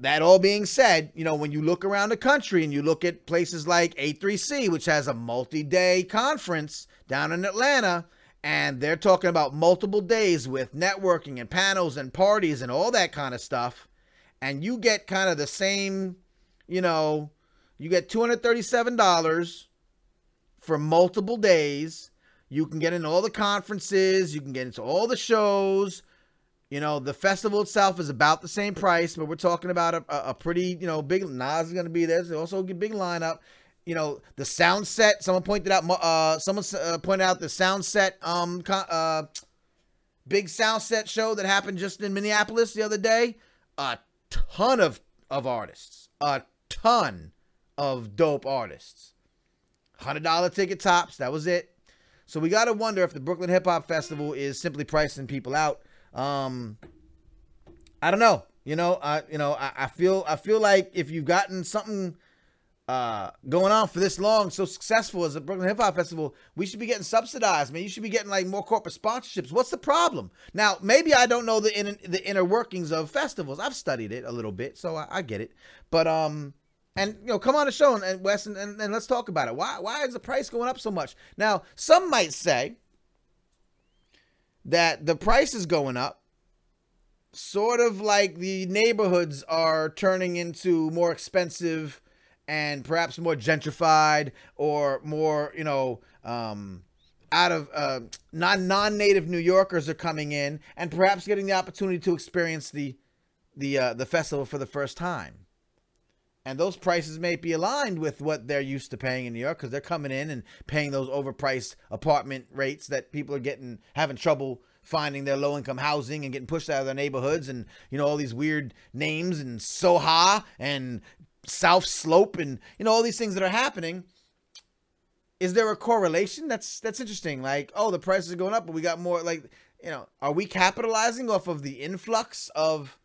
that all being said, you know, when you look around the country and you look at places like A3C, which has a multi day conference down in Atlanta, and they're talking about multiple days with networking and panels and parties and all that kind of stuff and you get kind of the same, you know, you get $237 for multiple days. You can get in all the conferences, you can get into all the shows. You know, the festival itself is about the same price, but we're talking about a, a pretty, you know, big Nas is going to be there. There's also a big lineup. You know, the Soundset. Someone pointed out. Uh, someone uh, pointed out the Soundset. Um, uh, big Soundset show that happened just in Minneapolis the other day. A ton of of artists, a ton of dope artists. Hundred dollar ticket tops. That was it. So we got to wonder if the Brooklyn Hip Hop Festival is simply pricing people out. Um, I don't know. You know, I you know I, I feel I feel like if you've gotten something uh, going on for this long, so successful as a Brooklyn Hip Hop Festival, we should be getting subsidized, man. You should be getting like more corporate sponsorships. What's the problem? Now, maybe I don't know the inner, the inner workings of festivals. I've studied it a little bit, so I, I get it. But um, and you know, come on the show and, and Wes and, and, and let's talk about it. Why why is the price going up so much? Now, some might say that the price is going up sort of like the neighborhoods are turning into more expensive and perhaps more gentrified or more, you know, um, out of uh, non non-native New Yorkers are coming in and perhaps getting the opportunity to experience the the uh, the festival for the first time. And those prices may be aligned with what they're used to paying in New York because they're coming in and paying those overpriced apartment rates that people are getting having trouble finding their low income housing and getting pushed out of their neighborhoods and you know all these weird names and Soha and South Slope and you know all these things that are happening. Is there a correlation? That's that's interesting. Like, oh, the prices are going up, but we got more. Like, you know, are we capitalizing off of the influx of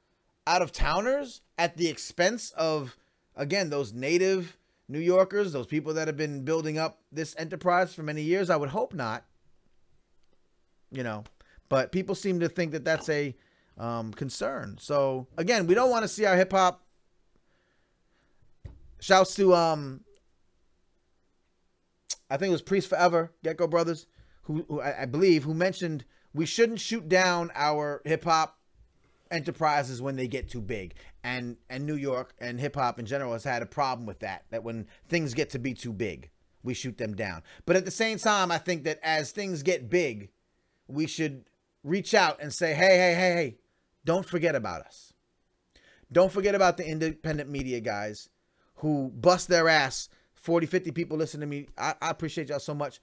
out of towners at the expense of again those native New Yorkers, those people that have been building up this enterprise for many years? I would hope not. You know, but people seem to think that that's a um, concern. So again, we don't want to see our hip hop Shouts to um, I think it was Priest Forever, Gecko Brothers, who, who I, I believe who mentioned we shouldn't shoot down our hip hop enterprises when they get too big. And and New York and hip hop in general has had a problem with that. That when things get to be too big, we shoot them down. But at the same time, I think that as things get big, we should reach out and say, hey, hey, hey, hey, don't forget about us. Don't forget about the independent media guys who bust their ass. 40, 50 people listen to me. I, I appreciate y'all so much.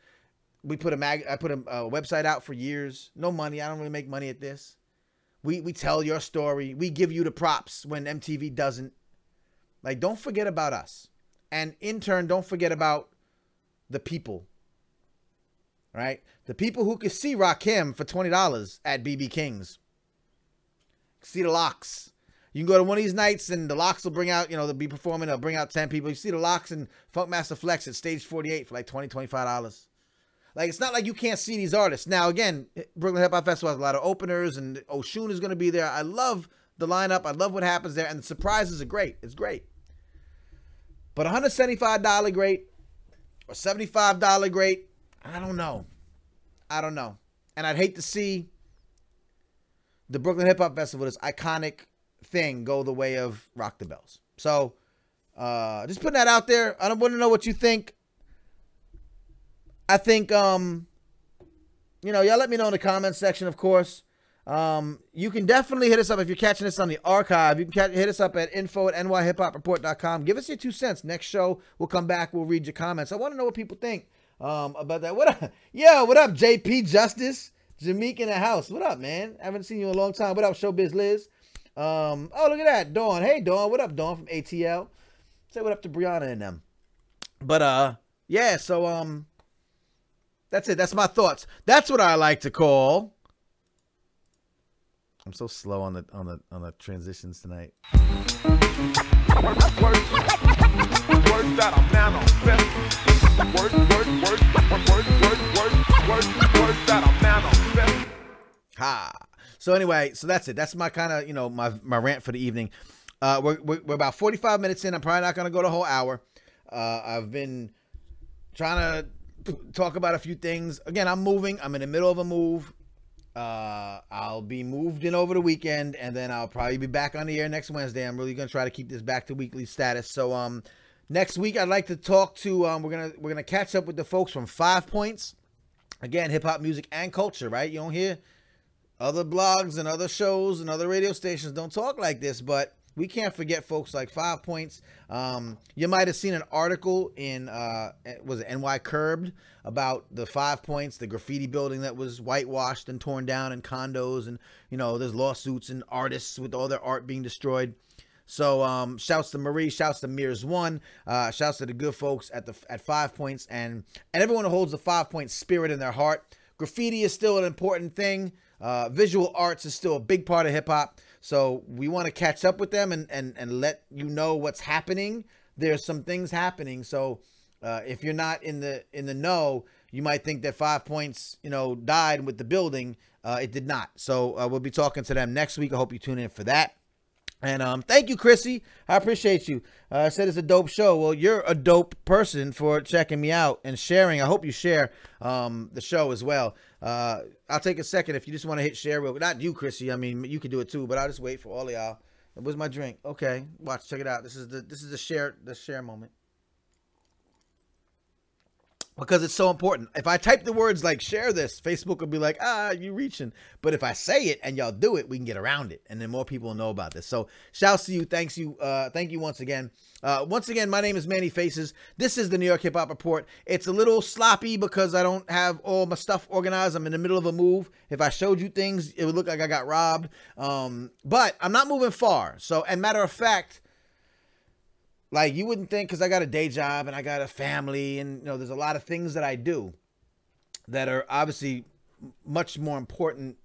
We put a mag, I put a, a website out for years. No money. I don't really make money at this. We we tell your story. We give you the props when MTV doesn't. Like, don't forget about us. And in turn, don't forget about the people. Right? The people who could see Rakim for $20 at BB King's. See the LOX. You can go to one of these nights and the LOX will bring out, you know, they'll be performing, they'll bring out 10 people. You see the LOX and Funkmaster Flex at stage 48 for like 20 $25. Like, it's not like you can't see these artists. Now, again, Brooklyn Hip Hop Festival has a lot of openers and Oshun is going to be there. I love the lineup. I love what happens there. And the surprises are great. It's great. But $175 great or $75 great, I don't know. I don't know. And I'd hate to see the Brooklyn Hip Hop Festival, this iconic thing go the way of Rock the Bells. So uh just putting that out there. I don't want to know what you think. I think um you know, y'all let me know in the comments section, of course. Um, you can definitely hit us up if you're catching this on the archive. You can hit us up at info at nyhiphopreport.com. Give us your two cents. Next show, we'll come back. We'll read your comments. I want to know what people think um, about that. What up? *laughs* Yo, what up, JP Justice? Jameek in the house. What up, man? I Haven't seen you in a long time. What up, Showbiz Liz? Um, oh, look at that. Dawn. Hey, Dawn. What up, Dawn from ATL? Say what up to Brianna and them. But, uh, yeah, so, um, that's it. That's my thoughts. That's what I like to call. I'm so slow on the on the on the transitions tonight. Ha. So anyway, so that's it. That's my kind of you know my my rant for the evening. Uh, we're, we're, about 45 minutes in. I'm probably not gonna go the whole hour. Uh, I've been trying to talk about a few things. Again, I'm moving. I'm in the middle of a move. Uh, I'll be moved in over the weekend, and then I'll probably be back on the air next Wednesday. I'm really gonna try to keep this back to weekly status. So um, next week I'd like to talk to um, we're gonna we're gonna catch up with the folks from Five Points. Again, hip hop music and culture, right? You don't hear other blogs and other shows and other radio stations don't talk like this, but we can't forget folks like Five Points. Um, you might have seen an article in uh, was it NY Curbed about the Five Points, the graffiti building that was whitewashed and torn down, and condos, and you know there's lawsuits and artists with all their art being destroyed. So um, shouts to Marie, shouts to Mears One, uh, shouts to the good folks at the at Five Points, and and everyone who holds the Five Point spirit in their heart. Graffiti is still an important thing. Uh, visual arts is still a big part of hip hop. So we want to catch up with them and, and, and let you know what's happening there's some things happening. So uh, if you're not in the in the know, you might think that Five Points, you know, died with the building. Uh, it did not. So uh, we'll be talking to them next week. I hope you tune in for that. And um, thank you, Chrissy. I appreciate you. Uh, I said it's a dope show. Well, you're a dope person for checking me out and sharing. I hope you share um, the show as well. Uh, I'll take a second if you just want to hit share. Real, not you, Chrissy. I mean, you can do it too, but I'll just wait for all of y'all. Where's my drink? Okay, watch, check it out. This is the this is the share the share moment because it's so important. If I type the words like share this, Facebook will be like, ah, you reaching. But if I say it and y'all do it, we can get around it. And then more people will know about this. So shouts to you. Thanks you. Uh, thank you once again. Uh, once again, my name is Manny Faces. This is the New York Hip Hop Report. It's a little sloppy because I don't have all my stuff organized. I'm in the middle of a move. If I showed you things, it would look like I got robbed. Um, but I'm not moving far. So, and matter of fact, like you wouldn't think because I got a day job and I got a family and you know there's a lot of things that I do that are obviously much more important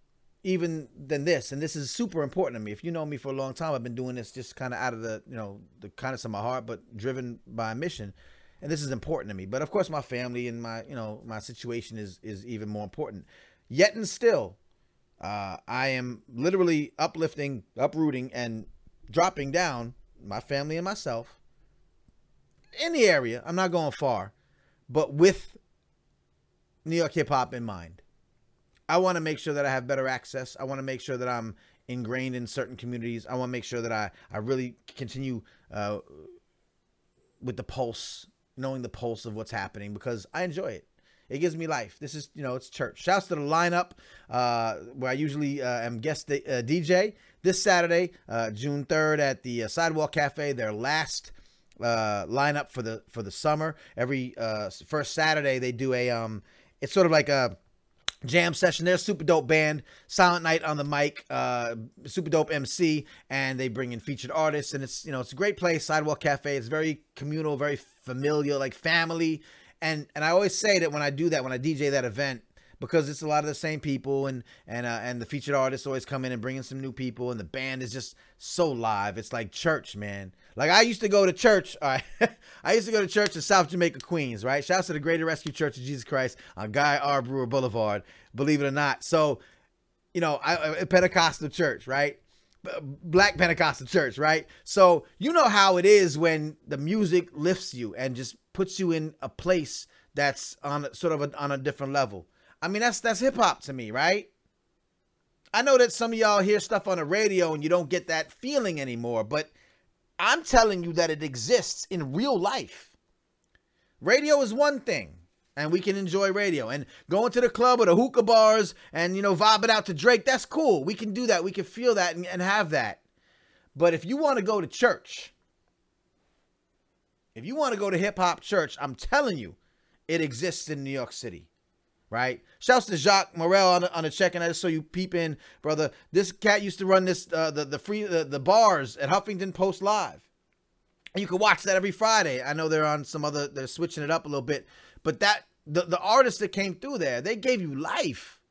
even than this and this is super important to me if you know me for a long time i've been doing this just kind of out of the you know the kindness of my heart but driven by a mission and this is important to me but of course my family and my you know my situation is is even more important yet and still uh, i am literally uplifting uprooting and dropping down my family and myself in the area. I'm not going far, but with New York hip hop in mind. I want to make sure that I have better access. I want to make sure that I'm ingrained in certain communities. I want to make sure that I I really continue uh, with the pulse, knowing the pulse of what's happening because I enjoy it. It gives me life. This is, you know, it's church. Shouts to the lineup uh, where I usually uh, am guest uh, DJ this Saturday, uh, June 3rd at the uh, Sidewalk Cafe, their last lineup for the for the summer. Every first Saturday they do a um, it's sort of like a jam session. They're super dope band, Silent Night on the mic, uh, super dope MC, and they bring in featured artists. And it's you know it's a great place, Sidewalk Cafe. It's very communal, very familiar, like family. And and I always say that when I do that, when I DJ that event, because it's a lot of the same people and and uh, and the featured artists always come in and bring in some new people and the band is just so live. It's like church, man. Like I used to go to church. *laughs* Right, I used to go to church in South Jamaica, Queens. Right, shouts to the Greater Rescue Church of Jesus Christ on Guy R. Brewer Boulevard. Believe it or not, so you know, I, a Pentecostal church, right? Black Pentecostal church, right? So you know how it is when the music lifts you and just puts you in a place that's on sort of a, on a different level. I mean, that's that's hip hop to me, right? I know that some of y'all hear stuff on the radio and you don't get that feeling anymore, but I'm telling you that it exists in real life. Radio is one thing, and we can enjoy radio. And going to the club or the hookah bars and, you know, vibing out to Drake, that's cool. We can do that. We can feel that and, and have that. But if you want to go to church, if you want to go to hip hop church, I'm telling you, it exists in New York City right? Shouts to Jacques Morel on the, on the check, and I just saw you peep in, brother. This cat used to run this uh, the the free the, the bars at Huffington Post Live. You can watch that every Friday. I know they're on some other they're switching it up a little bit, but that the the artists that came through there, they gave you life.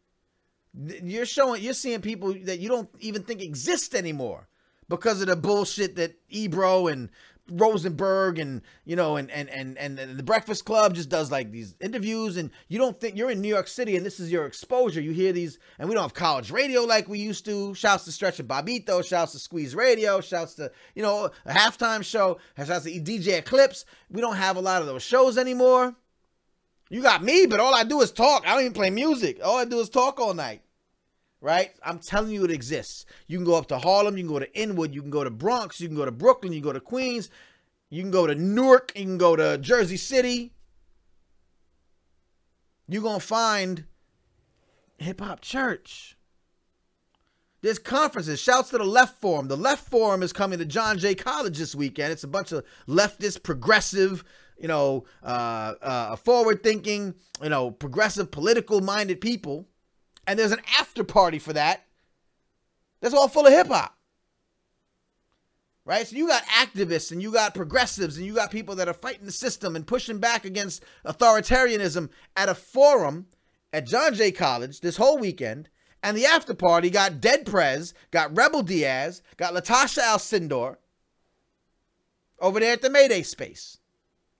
You're showing you're seeing people that you don't even think exist anymore because of the bullshit that Ebro and Rosenberg and you know and, and and and the Breakfast Club just does like these interviews and you don't think you're in New York City and this is your exposure. You hear these and we don't have college radio like we used to. Shouts to Stretch and Bobbito, shouts to Squeeze Radio, shouts to you know a halftime show, shouts to DJ Eclipse. We don't have a lot of those shows anymore. You got me, but all I do is talk. I don't even play music. All I do is talk all night right? I'm telling you it exists. You can go up to Harlem, you can go to Inwood, you can go to Bronx, you can go to Brooklyn, you can go to Queens, you can go to Newark, you can go to Jersey City. You're going to find hip hop church. There's conferences. Shouts to the Left Forum. The Left Forum is coming to John Jay College this weekend. It's a bunch of leftist, progressive, you know, uh, uh, forward thinking, you know, progressive, political minded people and there's an after party for that. That's all full of hip hop. Right? So you got activists and you got progressives and you got people that are fighting the system and pushing back against authoritarianism at a forum at John Jay College this whole weekend. And the after party got Dead Prez, got Rebel Diaz, got Latasha Alcindor. over there at the Mayday space.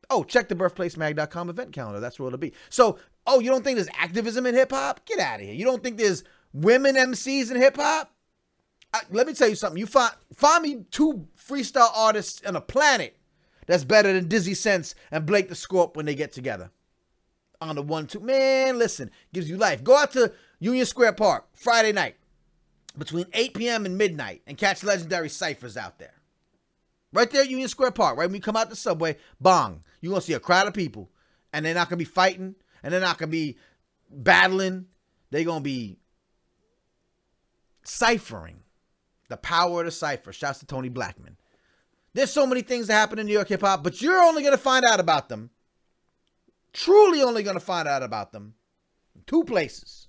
Oh, check the birthplacemag.com event calendar. That's where it'll be. So, oh, you don't think there's activism in hip hop? Get out of here. You don't think there's women MCs in hip hop? Let me tell you something. You find find me two freestyle artists on a planet that's better than Dizzy Sense and Blake the Scorp when they get together. On the one, two. Man, listen, gives you life. Go out to Union Square Park Friday night between 8 p.m. and midnight and catch legendary ciphers out there. Right there Union Square Park, right when you come out the subway, bong. You're gonna see a crowd of people. And they're not gonna be fighting, and they're not gonna be battling. They're gonna be ciphering. The power of the cipher. Shouts to Tony Blackman. There's so many things that happen in New York hip hop, but you're only gonna find out about them. Truly only gonna find out about them. in Two places.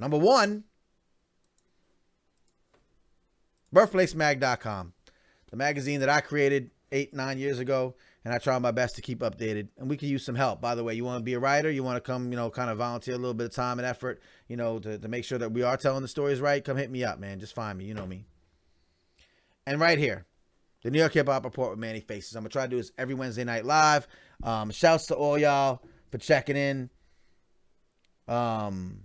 Number one, birthplacemag.com the magazine that I created eight, nine years ago, and I try my best to keep updated. And we can use some help. By the way, you want to be a writer, you want to come, you know, kind of volunteer a little bit of time and effort, you know, to, to make sure that we are telling the stories right, come hit me up, man. Just find me. You know me. And right here, the New York Hip Hop Report with Manny Faces. I'm gonna try to do this every Wednesday night live. Um, shouts to all y'all for checking in. Um,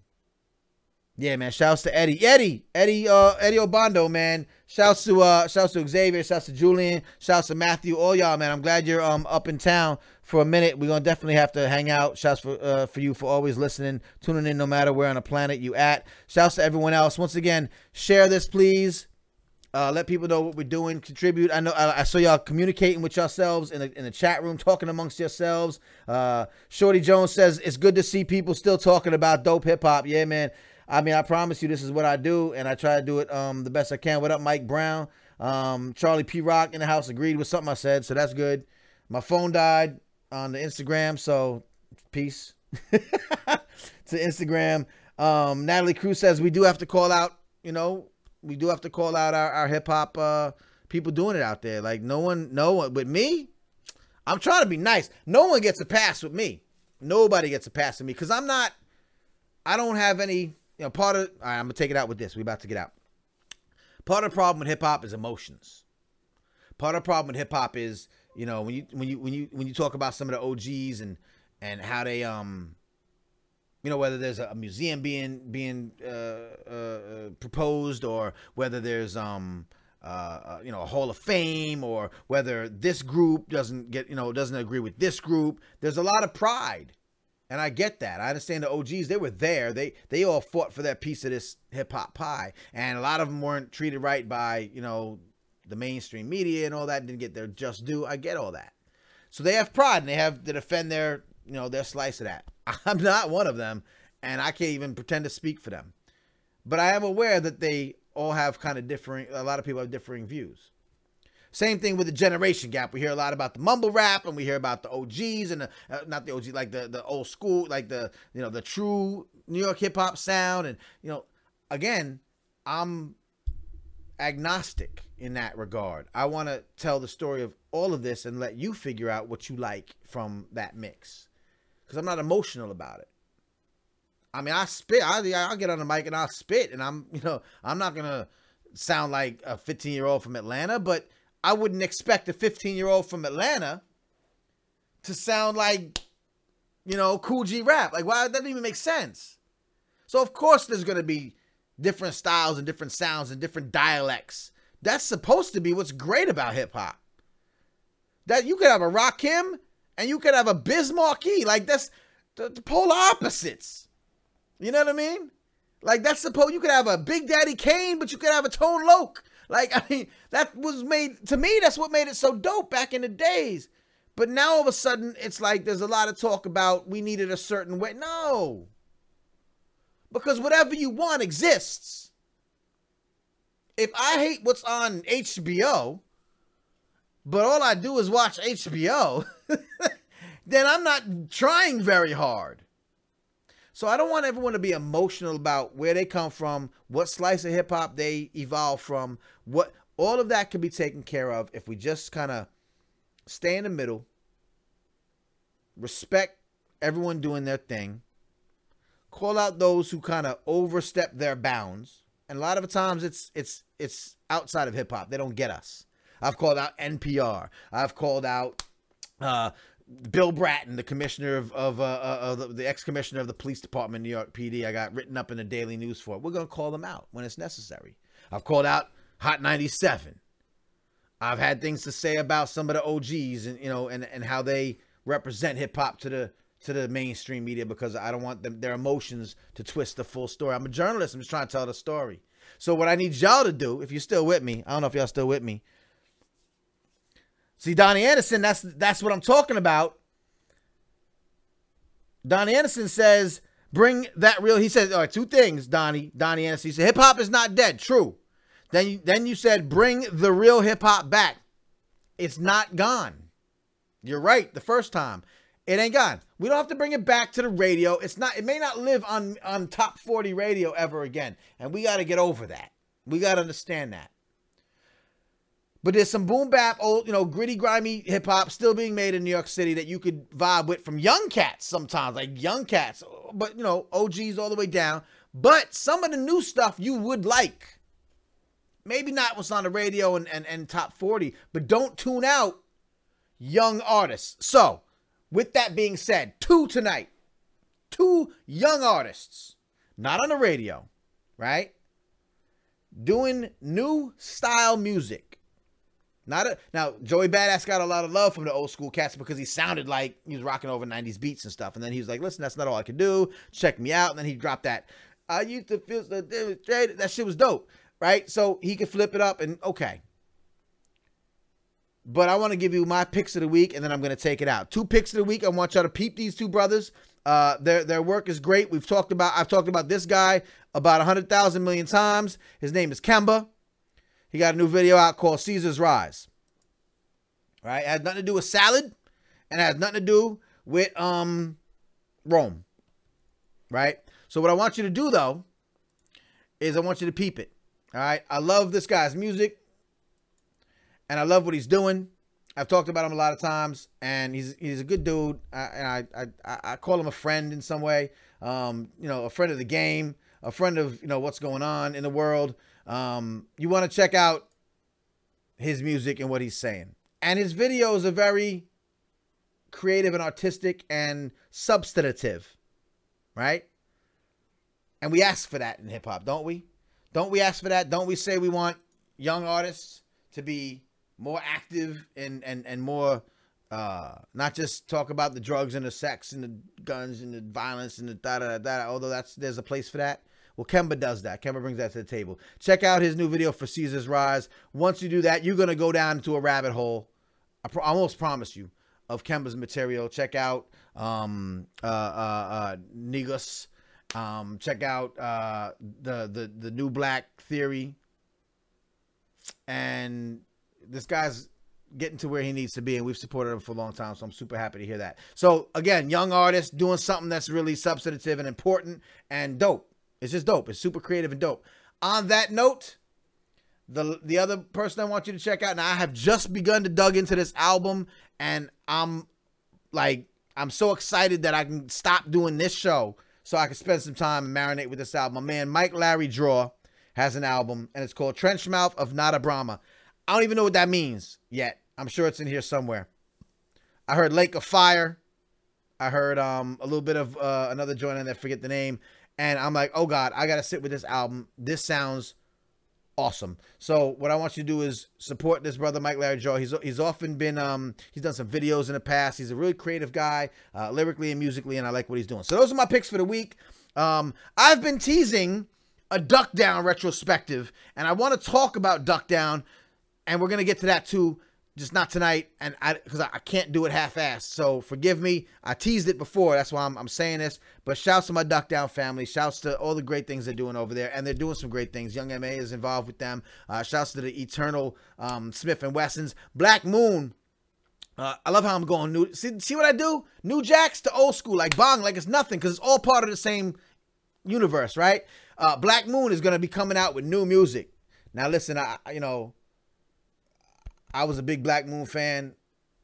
yeah, man. Shouts to Eddie, Eddie, Eddie, uh, Eddie Obando, man. Shouts to uh shouts to Xavier, shouts to Julian, shouts to Matthew, all y'all, man. I'm glad you're um up in town for a minute. We're gonna definitely have to hang out. Shouts for uh for you for always listening, tuning in no matter where on the planet you at. Shouts to everyone else. Once again, share this, please. Uh, let people know what we're doing. Contribute. I know I, I saw y'all communicating with yourselves in the in the chat room, talking amongst yourselves. Uh, Shorty Jones says it's good to see people still talking about dope hip hop. Yeah, man. I mean, I promise you, this is what I do, and I try to do it um, the best I can. What up, Mike Brown? Um, Charlie P. Rock in the house agreed with something I said, so that's good. My phone died on the Instagram, so peace *laughs* to Instagram. Um, Natalie Cruz says we do have to call out, you know, we do have to call out our, our hip hop uh, people doing it out there. Like no one, no one, with me, I'm trying to be nice. No one gets a pass with me. Nobody gets a pass with me because I'm not. I don't have any you know, part of I'm gonna take it out with this. We about to get out. Part of the problem with hip hop is emotions. Part of the problem with hip hop is, you know, when you when you when you when you talk about some of the OGs and and how they um you know whether there's a museum being being uh, uh, uh, proposed or whether there's um uh, uh, you know a hall of fame or whether this group doesn't get you know doesn't agree with this group there's a lot of pride and I get that. I understand the OGs, they were there. They they all fought for that piece of this hip hop pie. And a lot of them weren't treated right by, you know, the mainstream media and all that, didn't get their just due. I get all that. So they have pride and they have to defend their, you know, their slice of that. *laughs* I'm not one of them, and I can't even pretend to speak for them. But I am aware that they all have kind of differing a lot of people have differing views. Same thing with the generation gap. We hear a lot about the mumble rap, and we hear about the OGs and the, uh, not the OG, like the the old school, like the you know the true New York hip hop sound. And you know, again, I'm agnostic in that regard. I want to tell the story of all of this and let you figure out what you like from that mix, because I'm not emotional about it. I mean, I spit. I I'll get on the mic and I'll spit, and I'm *laughs* you know I'm not gonna sound like a 15 year old from Atlanta, but I wouldn't expect a 15 year old from Atlanta to sound like, you know, Kool G rap. Like, why? That doesn't even make sense. So, of course, there's going to be different styles and different sounds and different dialects. That's supposed to be what's great about hip hop. That you could have a Rakim and you could have a Biz Markie. Like, that's the, the polar opposites. You know what I mean? Like, that's supposed, you could have a Big Daddy Kane, but you could have a Tone Loc. Like, *laughs* I mean, that was made to me, that's what made it so dope back in the days. But now all of a sudden, it's like there's a lot of talk about we needed a certain way. No. Because whatever you want exists. If I hate what's on HBO, but all I do is watch HBO, *laughs* then I'm not trying very hard. So I don't want everyone to be emotional about where they come from, what slice of hip hop they evolve from, what all of that can be taken care of if we just kind of stay in the middle, respect everyone doing their thing, call out those who kind of overstep their bounds. And a lot of the times it's it's it's outside of hip hop. They don't get us. I've called out NPR. I've called out uh, Bill Bratton, the commissioner of, of, uh, uh, of the, the ex commissioner of the police department, New York PD. I got written up in the Daily News for it. We're to call them out when it's necessary. I've called out Hot 97. I've had things to say about some of the OGs and you know and, and how they represent hip hop to the to the mainstream media because I don't want them their emotions to twist the full story. I'm a journalist. I'm just trying to tell the story. So what I need y'all to do, if you're still with me, I don't know if y'all still with me. See, Donnie Anderson, that's that's what I'm talking about. Donnie Anderson says, bring that real. He says, all right, two things, Donnie, Donnie Anderson. He said, hip hop is not dead. True. Then you, then you said, bring the real hip hop back. It's not gone. You're right. The first time, it ain't gone. We don't have to bring it back to the radio. It's not. It may not live on on top 40 radio ever again, and we got to get over that. We got to understand that. But there's some boom bap, old, you know, gritty, grimy hip hop still being made in New York City that you could vibe with from young cats sometimes, like young cats, but you know, OGs all the way down. But some of the new stuff you would like. Maybe not what's on the radio and, and, and top 40, but don't tune out young artists. So, with that being said, two tonight, two young artists, not on the radio, right? Doing new style music. Not a now Joey Badass got a lot of love from the old school cats because he sounded like he was rocking over 90s beats and stuff. And then he was like, listen, that's not all I can do. Check me out. And then he dropped that. I used to feel so demonstrated. That shit was dope. Right? So he could flip it up and okay. But I want to give you my picks of the week and then I'm gonna take it out. Two picks of the week. I want y'all to peep these two brothers. Uh, their their work is great. We've talked about I've talked about this guy about hundred thousand million times. His name is Kemba. He got a new video out called Caesar's Rise. Right, it has nothing to do with salad, and it has nothing to do with um Rome. Right. So what I want you to do though is I want you to peep it. All right. I love this guy's music, and I love what he's doing. I've talked about him a lot of times, and he's he's a good dude. I, I, I I call him a friend in some way. Um, you know, a friend of the game, a friend of you know what's going on in the world. Um, you want to check out his music and what he's saying. And his videos are very creative and artistic and substantive, right? And we ask for that in hip hop, don't we? Don't we ask for that? Don't we say we want young artists to be more active and and and more uh not just talk about the drugs and the sex and the guns and the violence and the da da da da although that's there's a place for that well, Kemba does that. Kemba brings that to the table. Check out his new video for Caesar's Rise. Once you do that, you're to go down into a rabbit hole. I pro- almost promise you of Kemba's material. Check out um, uh, uh, uh, Negus. Um, check out uh, the, the, the new black theory. And this guy's getting to where he needs to be, and we've supported him for a long time. So I'm super happy to hear that. So again, young artist doing something that's really substantive and important and dope. It's just dope. It's super creative and dope. On that note, the the other person I want you to check out, now I have just begun to dug into this album, and I'm like, I'm so excited that I can stop doing this show so I can spend some time and marinate with this album. My man Mike Larry Draw has an album, and it's called Trench Mouth of Nada Brahma. I don't even know what that means yet. I'm sure it's in here somewhere. I heard Lake of Fire. I heard um a little bit of uh, another joint in there, forget the name and I'm like, oh god, I gotta sit with this album. This sounds awesome. So what I want you to do is support this brother Mike Larry Draw. He's he's often been um he's done some videos in the past. He's a really creative guy, uh, lyrically and musically, and I like what he's doing. So those are my picks for the week. Um, I've been teasing a Duck Down retrospective, and I want to talk about Duck Down, and we're gonna get to that too just not tonight, and I because I, I, can't do it half-assed. So forgive me. I teased it before. That's why I'm, I'm saying this. But shouts to my Duck Down family. Shouts to all the great things they're doing over there, and they're doing some great things. Young Ma is involved with them. Uh, shouts to the Eternal um, Smith and Wessons. Black Moon. Uh, I love how I'm going new. See, see what I do? New Jacks to old school, like Bong, like it's nothing, because it's all part of the same universe, right? Uh, Black Moon is gonna be coming out with new music. Now, listen, I you know I was a big Black Moon fan.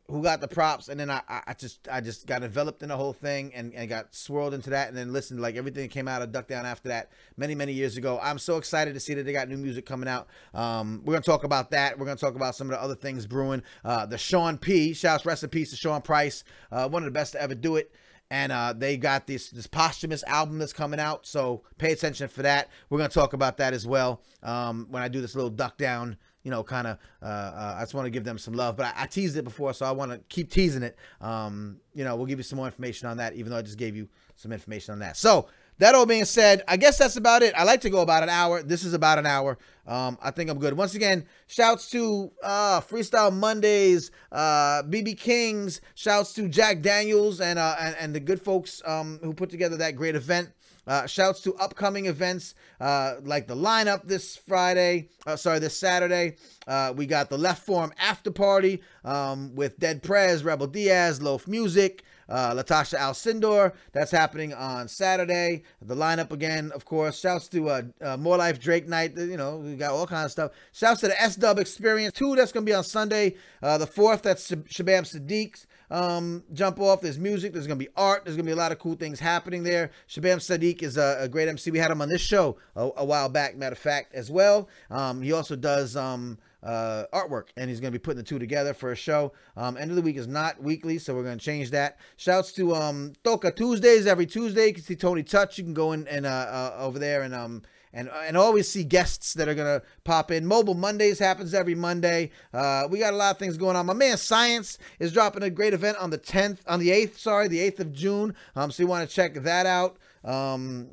who got the props, and then I, I just I just got enveloped in the whole thing and, and got swirled into that, and then listened like everything came out of Duck Down after that many many years ago. I'm so excited to see that they got new music coming out. Um, we're gonna talk about that. We're gonna talk about some of the other things brewing. Uh, the Sean P. Shouts rest in peace to Sean Price, uh, one of the best to ever do it. And uh, they got this this posthumous album that's coming out, so pay attention for that. We're gonna talk about that as well um, when I do this little duck down you know, kind of, uh, uh, I just want to give them some love. But I, I teased it before, so I want to keep teasing it. Um, you know, we'll give you some more information on that, even though I just gave you some information on that. So, that all being said, I guess that's about it. I like to go about an hour. This is about an hour. Um, I think I'm good. Once again, shouts to uh, Freestyle Mondays, uh, BB Kings. Shouts to Jack Daniels and uh, and, and the good folks um, who put together that great event. Uh, shouts to upcoming events uh, like the lineup this Friday, uh, sorry, this Saturday. Uh, we got the Left Forum After Party um, with Dead Prez, Rebel Diaz, Loaf Music, uh, Latasha Alcindor. That's happening on Saturday. The lineup again, of course. Shouts to uh, More Life Drake Night. You know, we got all kinds of stuff. Shouts to the S Dub Experience 2. That's going to be on Sunday. The 4th, that's Shabam Sadiq's um, jump off. There's music. There's gonna be art. There's gonna be a lot of cool things happening there. Shabam Sadiq is a, a great MC. We had him on this show a, a while back, matter of fact, as well. Um, he also does um, uh, artwork, and he's gonna be putting the two together for a show. Um, end of the week is not weekly, so we're gonna change that. Shouts to um, Toca Tuesdays every Tuesday. You can see Tony Touch. You can go in and uh, uh, over there and um and and always see guests that are gonna pop in. Mobile Mondays happens every Monday. Uh, we got a lot of things going on. My man Science is dropping a great event on the 10th, on the 8th, sorry, the 8th of June. Um, so you want to check that out. Um,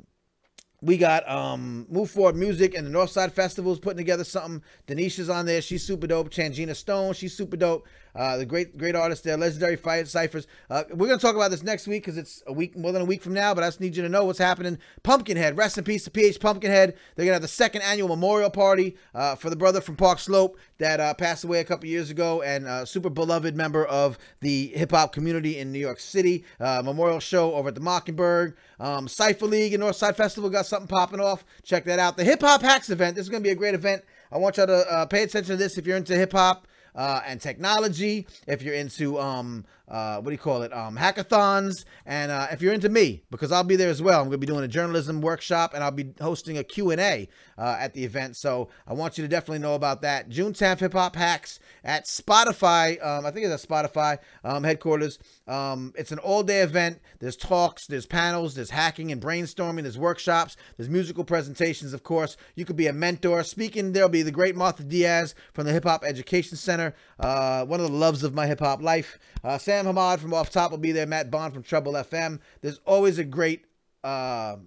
we got um Move Forward Music and the Northside Festival is putting together something. Denisha's on there. She's super dope. Changina Stone, she's super dope. Uh, the great great artist there, legendary fight ciphers. Uh, we're gonna talk about this next week because it's a week more than a week from now. But I just need you to know what's happening. Pumpkinhead, rest in peace to PH Pumpkinhead. They're gonna have the second annual memorial party uh, for the brother from Park Slope that uh, passed away a couple years ago and uh, super beloved member of the hip hop community in New York City. Uh, memorial show over at the Mockingbird. Um, Cypher League and Northside Festival got something popping off. Check that out. The Hip Hop Hacks event. This is gonna be a great event. I want y'all to pay attention to this if you're into hip hop uh, and technology, if you're into um, uh, what do you call it, um, hackathons, and uh, if you're into me, because I'll be there as well. I'm going to be doing a journalism workshop, and I'll be hosting a Q&A uh, at the event. So I want you to definitely know about that. June 10th, Hip Hop Hacks at Spotify. Um, I think it's at Spotify um, headquarters. Um, it's an all-day event. There's talks, there's panels, there's hacking and brainstorming, there's workshops, there's musical presentations, of course. You could be a mentor. Speaking, there'll be the great Martha Diaz from the Hip Hop Education Center, uh, one of the loves of my hip hop life. Uh, Sam Hamad from Off Top will be there. Matt Bond from Trouble FM. There's always a great, uh,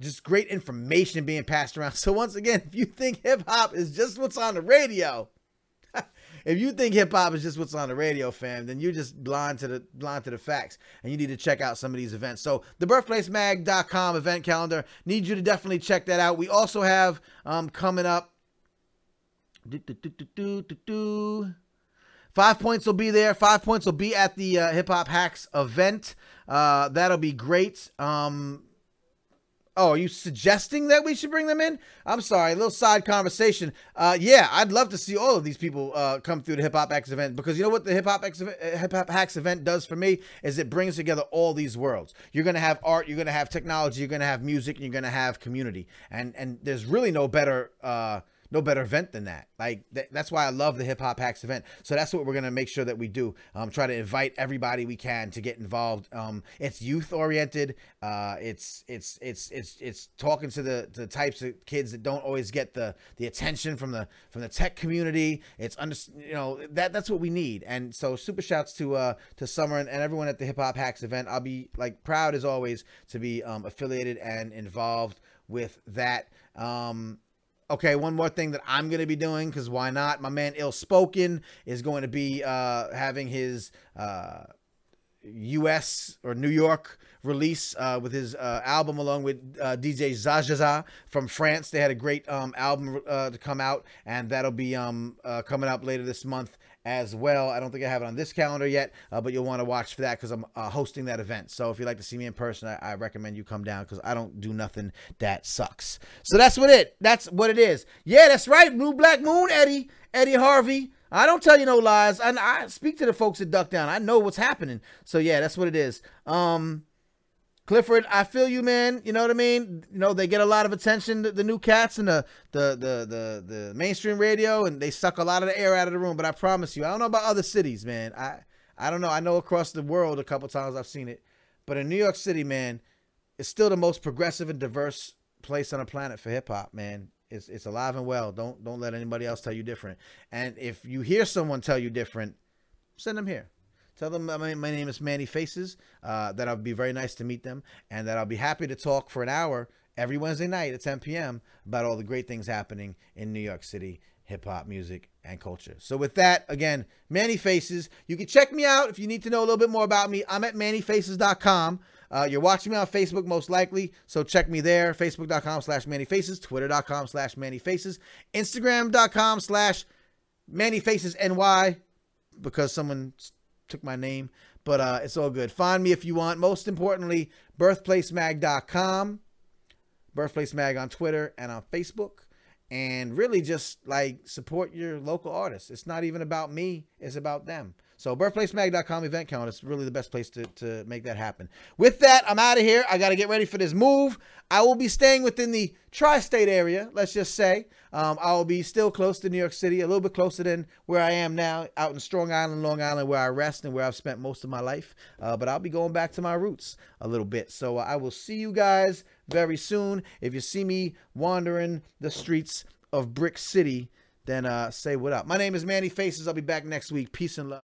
just great information being passed around. *laughs* So once again, if you think hip hop is just what's on the radio, *laughs* if you think hip hop is just what's on the radio, fam, then you're just blind to the blind to the facts, and you need to check out some of these events. So the birthplacemag.com event calendar need you to definitely check that out. We also have um coming up. Five points will be there. Five points will be at the uh, Hip Hop Hacks event. Uh, that'll be great. Um, oh, are you suggesting that we should bring them in? I'm sorry, a little side conversation. Uh, yeah, I'd love to see all of these people uh, come through the Hip Hop Hacks event because you know what the Hip Hop Hacks, Hip Hop Hacks event does for me is it brings together all these worlds. You're gonna have art, you're gonna have technology, you're gonna have music, and you're gonna have community, and and there's really no better. No better event than that. Like th- that's why I love the Hip Hop Hacks event. So that's what we're gonna make sure that we do. Um, try to invite everybody we can to get involved. Um, it's youth oriented. Uh, it's it's it's it's it's talking to the the types of kids that don't always get the the attention from the from the tech community. It's under you know that that's what we need. And so super shouts to uh to Summer and, and everyone at the Hip Hop Hacks event. I'll be like proud as always to be um, affiliated and involved with that. Um, Okay, one more thing that I'm going to be doing because why not? My man Ill Spoken is going to be uh, having his uh, U.S. or New York release uh, with his uh, album along with uh, DJ Zajaza from France. They had a great um, album uh, to come out, and that'll be um, coming up later this month as well. I don't think I have it on this calendar yet, uh, but you'll want to watch for that because I'm uh, hosting that event. So if you'd like to see me in person, I, I recommend you come down because I don't do nothing that sucks. So that's what it. That's what it is. Yeah, that's right. Blue Black Moon, Eddie, Eddie Harvey. I don't tell you no lies. I, I speak to the folks at Duck Down. I know what's happening. So yeah, that's what it is. Um, Clifford, I feel you, man. You know what I mean? You know they get a lot of attention, the, the new cats and the, the the the the mainstream radio, and they suck a lot of the air out of the room. But I promise you, I don't know about other cities, man. I I don't know. I know across the world a couple times I've seen it, but in New York City, man, it's still the most progressive and diverse place on the planet for hip hop, man. It's it's alive and well. Don't don't let anybody else tell you different. And if you hear someone tell you different, send them here. Tell them my, my name is Manny Faces. Uh, that I'll be very nice to meet them, and that I'll be happy to talk for an hour every Wednesday night at 10 p.m. about all the great things happening in New York City, hip hop music and culture. So with that, again, Manny Faces. You can check me out if you need to know a little bit more about me. I'm at mannyfaces.com. Uh, you're watching me on Facebook most likely, so check me there. Facebook.com slash mannyfaces, Twitter.com slash mannyfaces, Instagram.com slash mannyfacesny because someone took my name, but uh, it's all good. Find me if you want. Most importantly, birthplacemag.com, Birthplace Mag on Twitter and on Facebook. And really just like support your local artists. It's not even about me, it's about them. So birthplacemag.com event calendar is really the best place to, to make that happen. With that, I'm out of here. I got to get ready for this move. I will be staying within the tri-state area, let's just say. Um, I will be still close to New York City, a little bit closer than where I am now, out in Strong Island, Long Island, where I rest and where I've spent most of my life. Uh, but I'll be going back to my roots a little bit. So uh, I will see you guys very soon. If you see me wandering the streets of Brick City, then uh, say what up. My name is Manny Faces. I'll be back next week. Peace and love.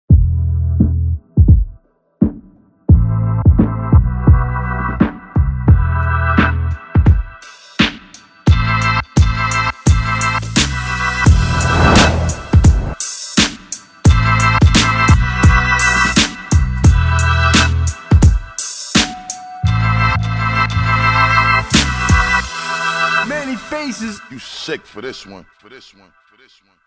You sick for this one. For this one. For this one.